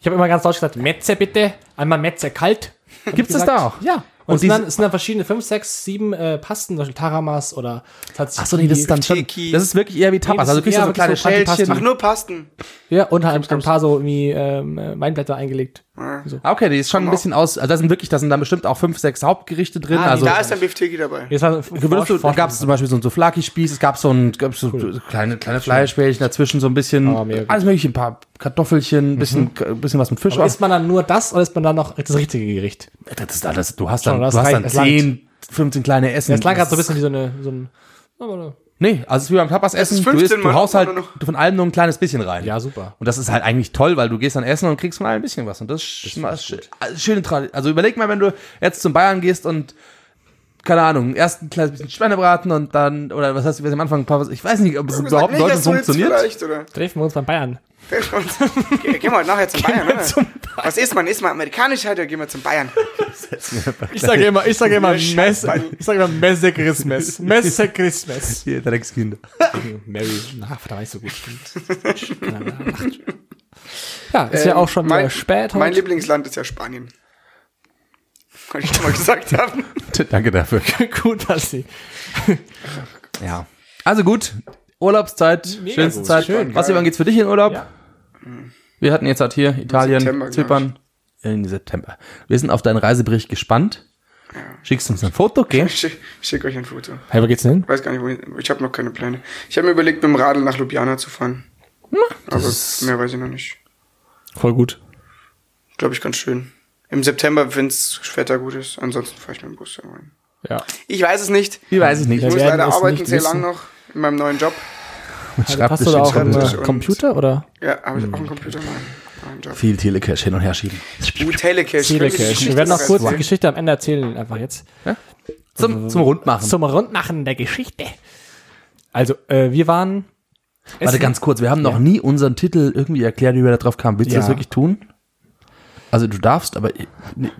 Ich habe immer ganz deutsch gesagt, Metze bitte. Einmal Metze kalt. Gibt's ich das da auch? Ja. Und Und es sind, dann, es sind dann verschiedene, fünf, sechs, sieben äh, Pasten, zum Beispiel Taramas oder Tzatziki. Ach so, nee, das ist dann schon, das ist wirklich eher wie Tapas. das Also du kriegst da so kleine so. Schälchen. Ach, nur Pasten. Ja, und halt ein paar so irgendwie ähm, äh, Weinblätter eingelegt. Ah, Okay, die ist schon ein bisschen aus, also da sind wirklich, da sind dann bestimmt auch fünf, sechs Hauptgerichte drin. Ah, also Da ist ein Bifteki dabei. Jetzt gab es zum Beispiel so ein Souflaki-Spieß, es gab so ein gab so kleine, kleine Fleischbällchen dazwischen, so ein bisschen, Oh, alles mögliche, ein paar Kartoffelchen, ein bisschen, ein bisschen was mit Fisch. Aber isst man dann nur das oder isst man dann noch das richtige Gericht? das ist alles, du hast dann, Schon, du hast dann reicht, es langt. 10, 15 kleine Essen. Das klang gerade so ein bisschen wie so eine, so ein, Nee, also es ist wie beim Tapas-Essen, ist du, isst, 15 du haust halt von allem nur ein kleines bisschen rein. ja, super. Und das ist halt eigentlich toll, weil du gehst dann essen und kriegst von allem ein bisschen was. Und das, ist sch- sch- also schöne Tradition. Also überleg mal, wenn du jetzt zum Bayern gehst und keine Ahnung, erst ein kleines bisschen Schweinebraten und dann, oder was hast du am Anfang, ein paar, was- ich weiß nicht, ob es überhaupt in nicht, Deutschland funktioniert. Treffen wir uns beim Bayern. Treffen wir uns. Geh- Gehen wir heute nachher zum Bayern, oder? zum Was isst man? Isst man amerikanisch halt oder gehen wir zum Bayern? *laughs* Ich sage immer, ich sage immer, Ja, Mess, ich sage immer Messe Christmas. Messe Christmas. *laughs* Hier, Dreckskinder. Mary, na, da war nicht so gut, stimmt. *laughs* Ja, ist ja Ähm, auch schon mein, wieder spät Mein heute. Lieblingsland ist ja Spanien. Kann ich schon mal gesagt haben. Danke dafür. *laughs* gut, dass *laughs* sie. Ja. Also gut, Urlaubszeit, Mega schönste gut, Zeit. schön, Was, wann geht's für dich in Urlaub? Ja. Wir hatten jetzt halt hier Italien, September, Zypern. In September. Wir sind auf deinen Reisebericht gespannt. Schickst uns ein Foto, okay? *laughs* Ich schick, schick euch ein Foto. Hey, wo geht's denn hin? Weiß gar nicht, wohin. Ich habe noch keine Pläne. Ich habe mir überlegt, mit dem Radl nach Ljubljana zu fahren. Aber mehr weiß ich noch nicht. Voll gut. Glaube ich ganz schön. Im September, wenn's Wetter gut ist. Ansonsten fahre ich mit dem Bus rein. Ja. Ich weiß es nicht. Ich weiß es nicht. Ich Ja, muss wir werden leider es arbeiten nicht sehr lang noch in meinem neuen Job. Schreibtisch, Hast du da auch einen Computer oder? Ja, habe ich auch einen Computer in meinem neuen Job. Viel Telecash hin und her schieben. Uh, Telecash. Telecash. Wir werden noch kurz die Geschichte am Ende erzählen, einfach jetzt. Zum, zum Rundmachen. Zum Rundmachen der Geschichte. Also, äh, wir waren. Warte ganz kurz, wir haben noch nie unseren Titel irgendwie erklärt, wie wir da drauf kamen. Willst du Ja. das wirklich tun? Also du darfst, aber nee.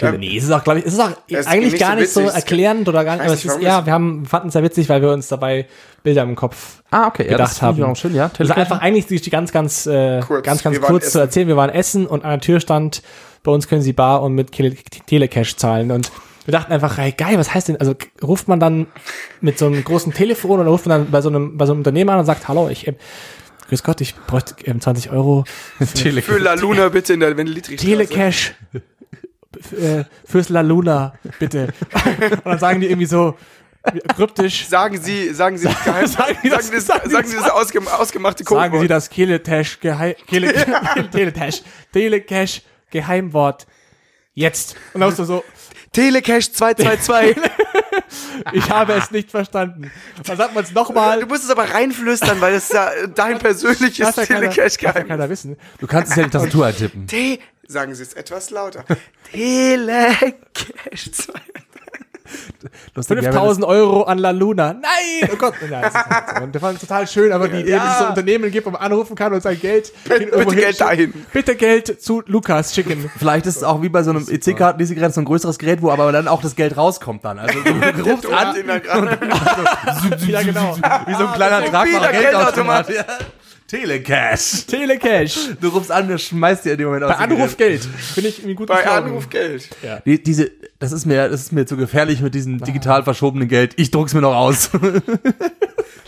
Ja. Nee, es ist auch, glaube ich, es ist auch ist eigentlich nicht gar so nicht so erklärend oder gar nicht, aber es ist, ja, das- wir haben, fanden es sehr witzig, weil wir uns dabei Bilder im Kopf Ah, okay, ja, gedacht das finde ich haben. auch schön, ja. Also Telecash. einfach eigentlich die die ganz, ganz, äh, Kurz. ganz, ganz Wir kurz zu erzählen. Wir waren essen und an der Tür stand, bei uns können Sie Bar und mit Tele- Telecash zahlen und wir dachten einfach, hey, geil, was heißt denn, also ruft man dann mit so einem großen Telefon oder ruft man dann bei so einem, bei so einem Unternehmer an und sagt, hallo, ich, äh, grüß Gott, ich bräuchte ähm, 20 Euro Tele Für La Luna bitte in der Wendelitri. Telecash äh, fürs La Luna, bitte. *laughs* Und dann sagen die irgendwie so kryptisch, Sagen Sie, sagen Sie das Geheim, Sagen *laughs* sagen, Sie das- Sie das, sagen Sie sagen Sie das ausgem ausgemachte sagen Codewort. sie das Telecash, Geheim, Tele, *laughs* Telecash, Telecash, Geheimwort. Jetzt. Und dann musst du so, Telecash 222. ich habe es nicht verstanden. Dann sagt man es nochmal. du musst es aber reinflüstern, weil es ja dein *laughs* persönliches ja keiner, wissen. Du kannst es ja in die Tastatur eintippen. T. Sagen Sie es etwas lauter. Telecash 222. Lustig wäre, wenn das- 5000 Euro an La Luna. Nein! Oh Gott. Ja, so. und das fand ich total schön, aber die Idee, dass es so Unternehmen gibt, wo man anrufen kann und sein Geld irgendwo Geld hinschicken. dahin. Bitte Geld zu Lukas schicken. Vielleicht ist es auch wie bei so einem EC-Karten-Lesegerät so ein größeres Gerät, wo aber dann auch das Geld rauskommt dann. Also du *laughs* rufst an. Ja, genau. wie so ein kleiner der tragbarer. Geldautomat. Ja. Telecash. *laughs* Telecash. Du rufst an, der schmeißt dir in dem Moment aus Bei Anruf. Geld. Finde ich irgendwie gut. Bei Anruf Geld. Die, diese, das ist mir, das ist mir zu gefährlich mit diesem digital verschobenen Geld. Ich druck's mir noch aus. *laughs*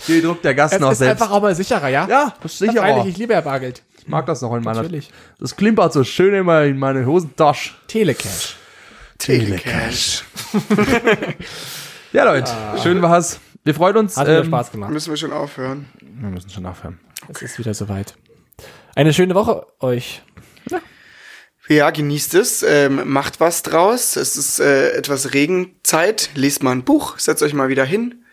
Die druckt der Gast Es noch ist selbst. einfach auch mal sicherer, ja? ja, das ist sicher Freilich, ich liebe ja Bargeld. Ich mag das noch in meiner. Natürlich. Das klimpert so schön immer in meine Hosentasche. Telecash. Telecash. *laughs* Ja, Leute, schön war's. Wir freuen uns. Hat ähm, Spaß gemacht. Müssen wir schon aufhören. Wir müssen schon nachhören. Es ist wieder soweit. Eine schöne Woche euch. Ja, genießt es, ähm, macht was draus. Es ist äh, etwas Regenzeit. Lest mal ein Buch, setzt euch mal wieder hin.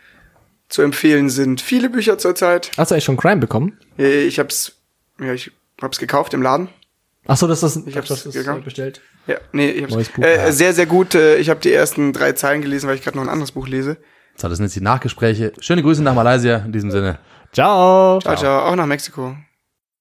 Zu empfehlen sind viele Bücher zurzeit. Hast du eigentlich schon Crime bekommen? Äh, Ich hab's, ja, ich hab's gekauft im Laden. Ach so, das ist Ich hab's das ist, bestellt. Ja, nee, ich hab's. Neues Buch, äh, ja. Sehr, sehr gut. Äh, ich habe die ersten drei Zeilen gelesen, weil ich gerade noch ein anderes Buch lese. So, das sind jetzt die Nachgespräche. Schöne Grüße nach Malaysia in diesem Sinne. Ciao. Ciao, ciao. Auch nach Mexiko.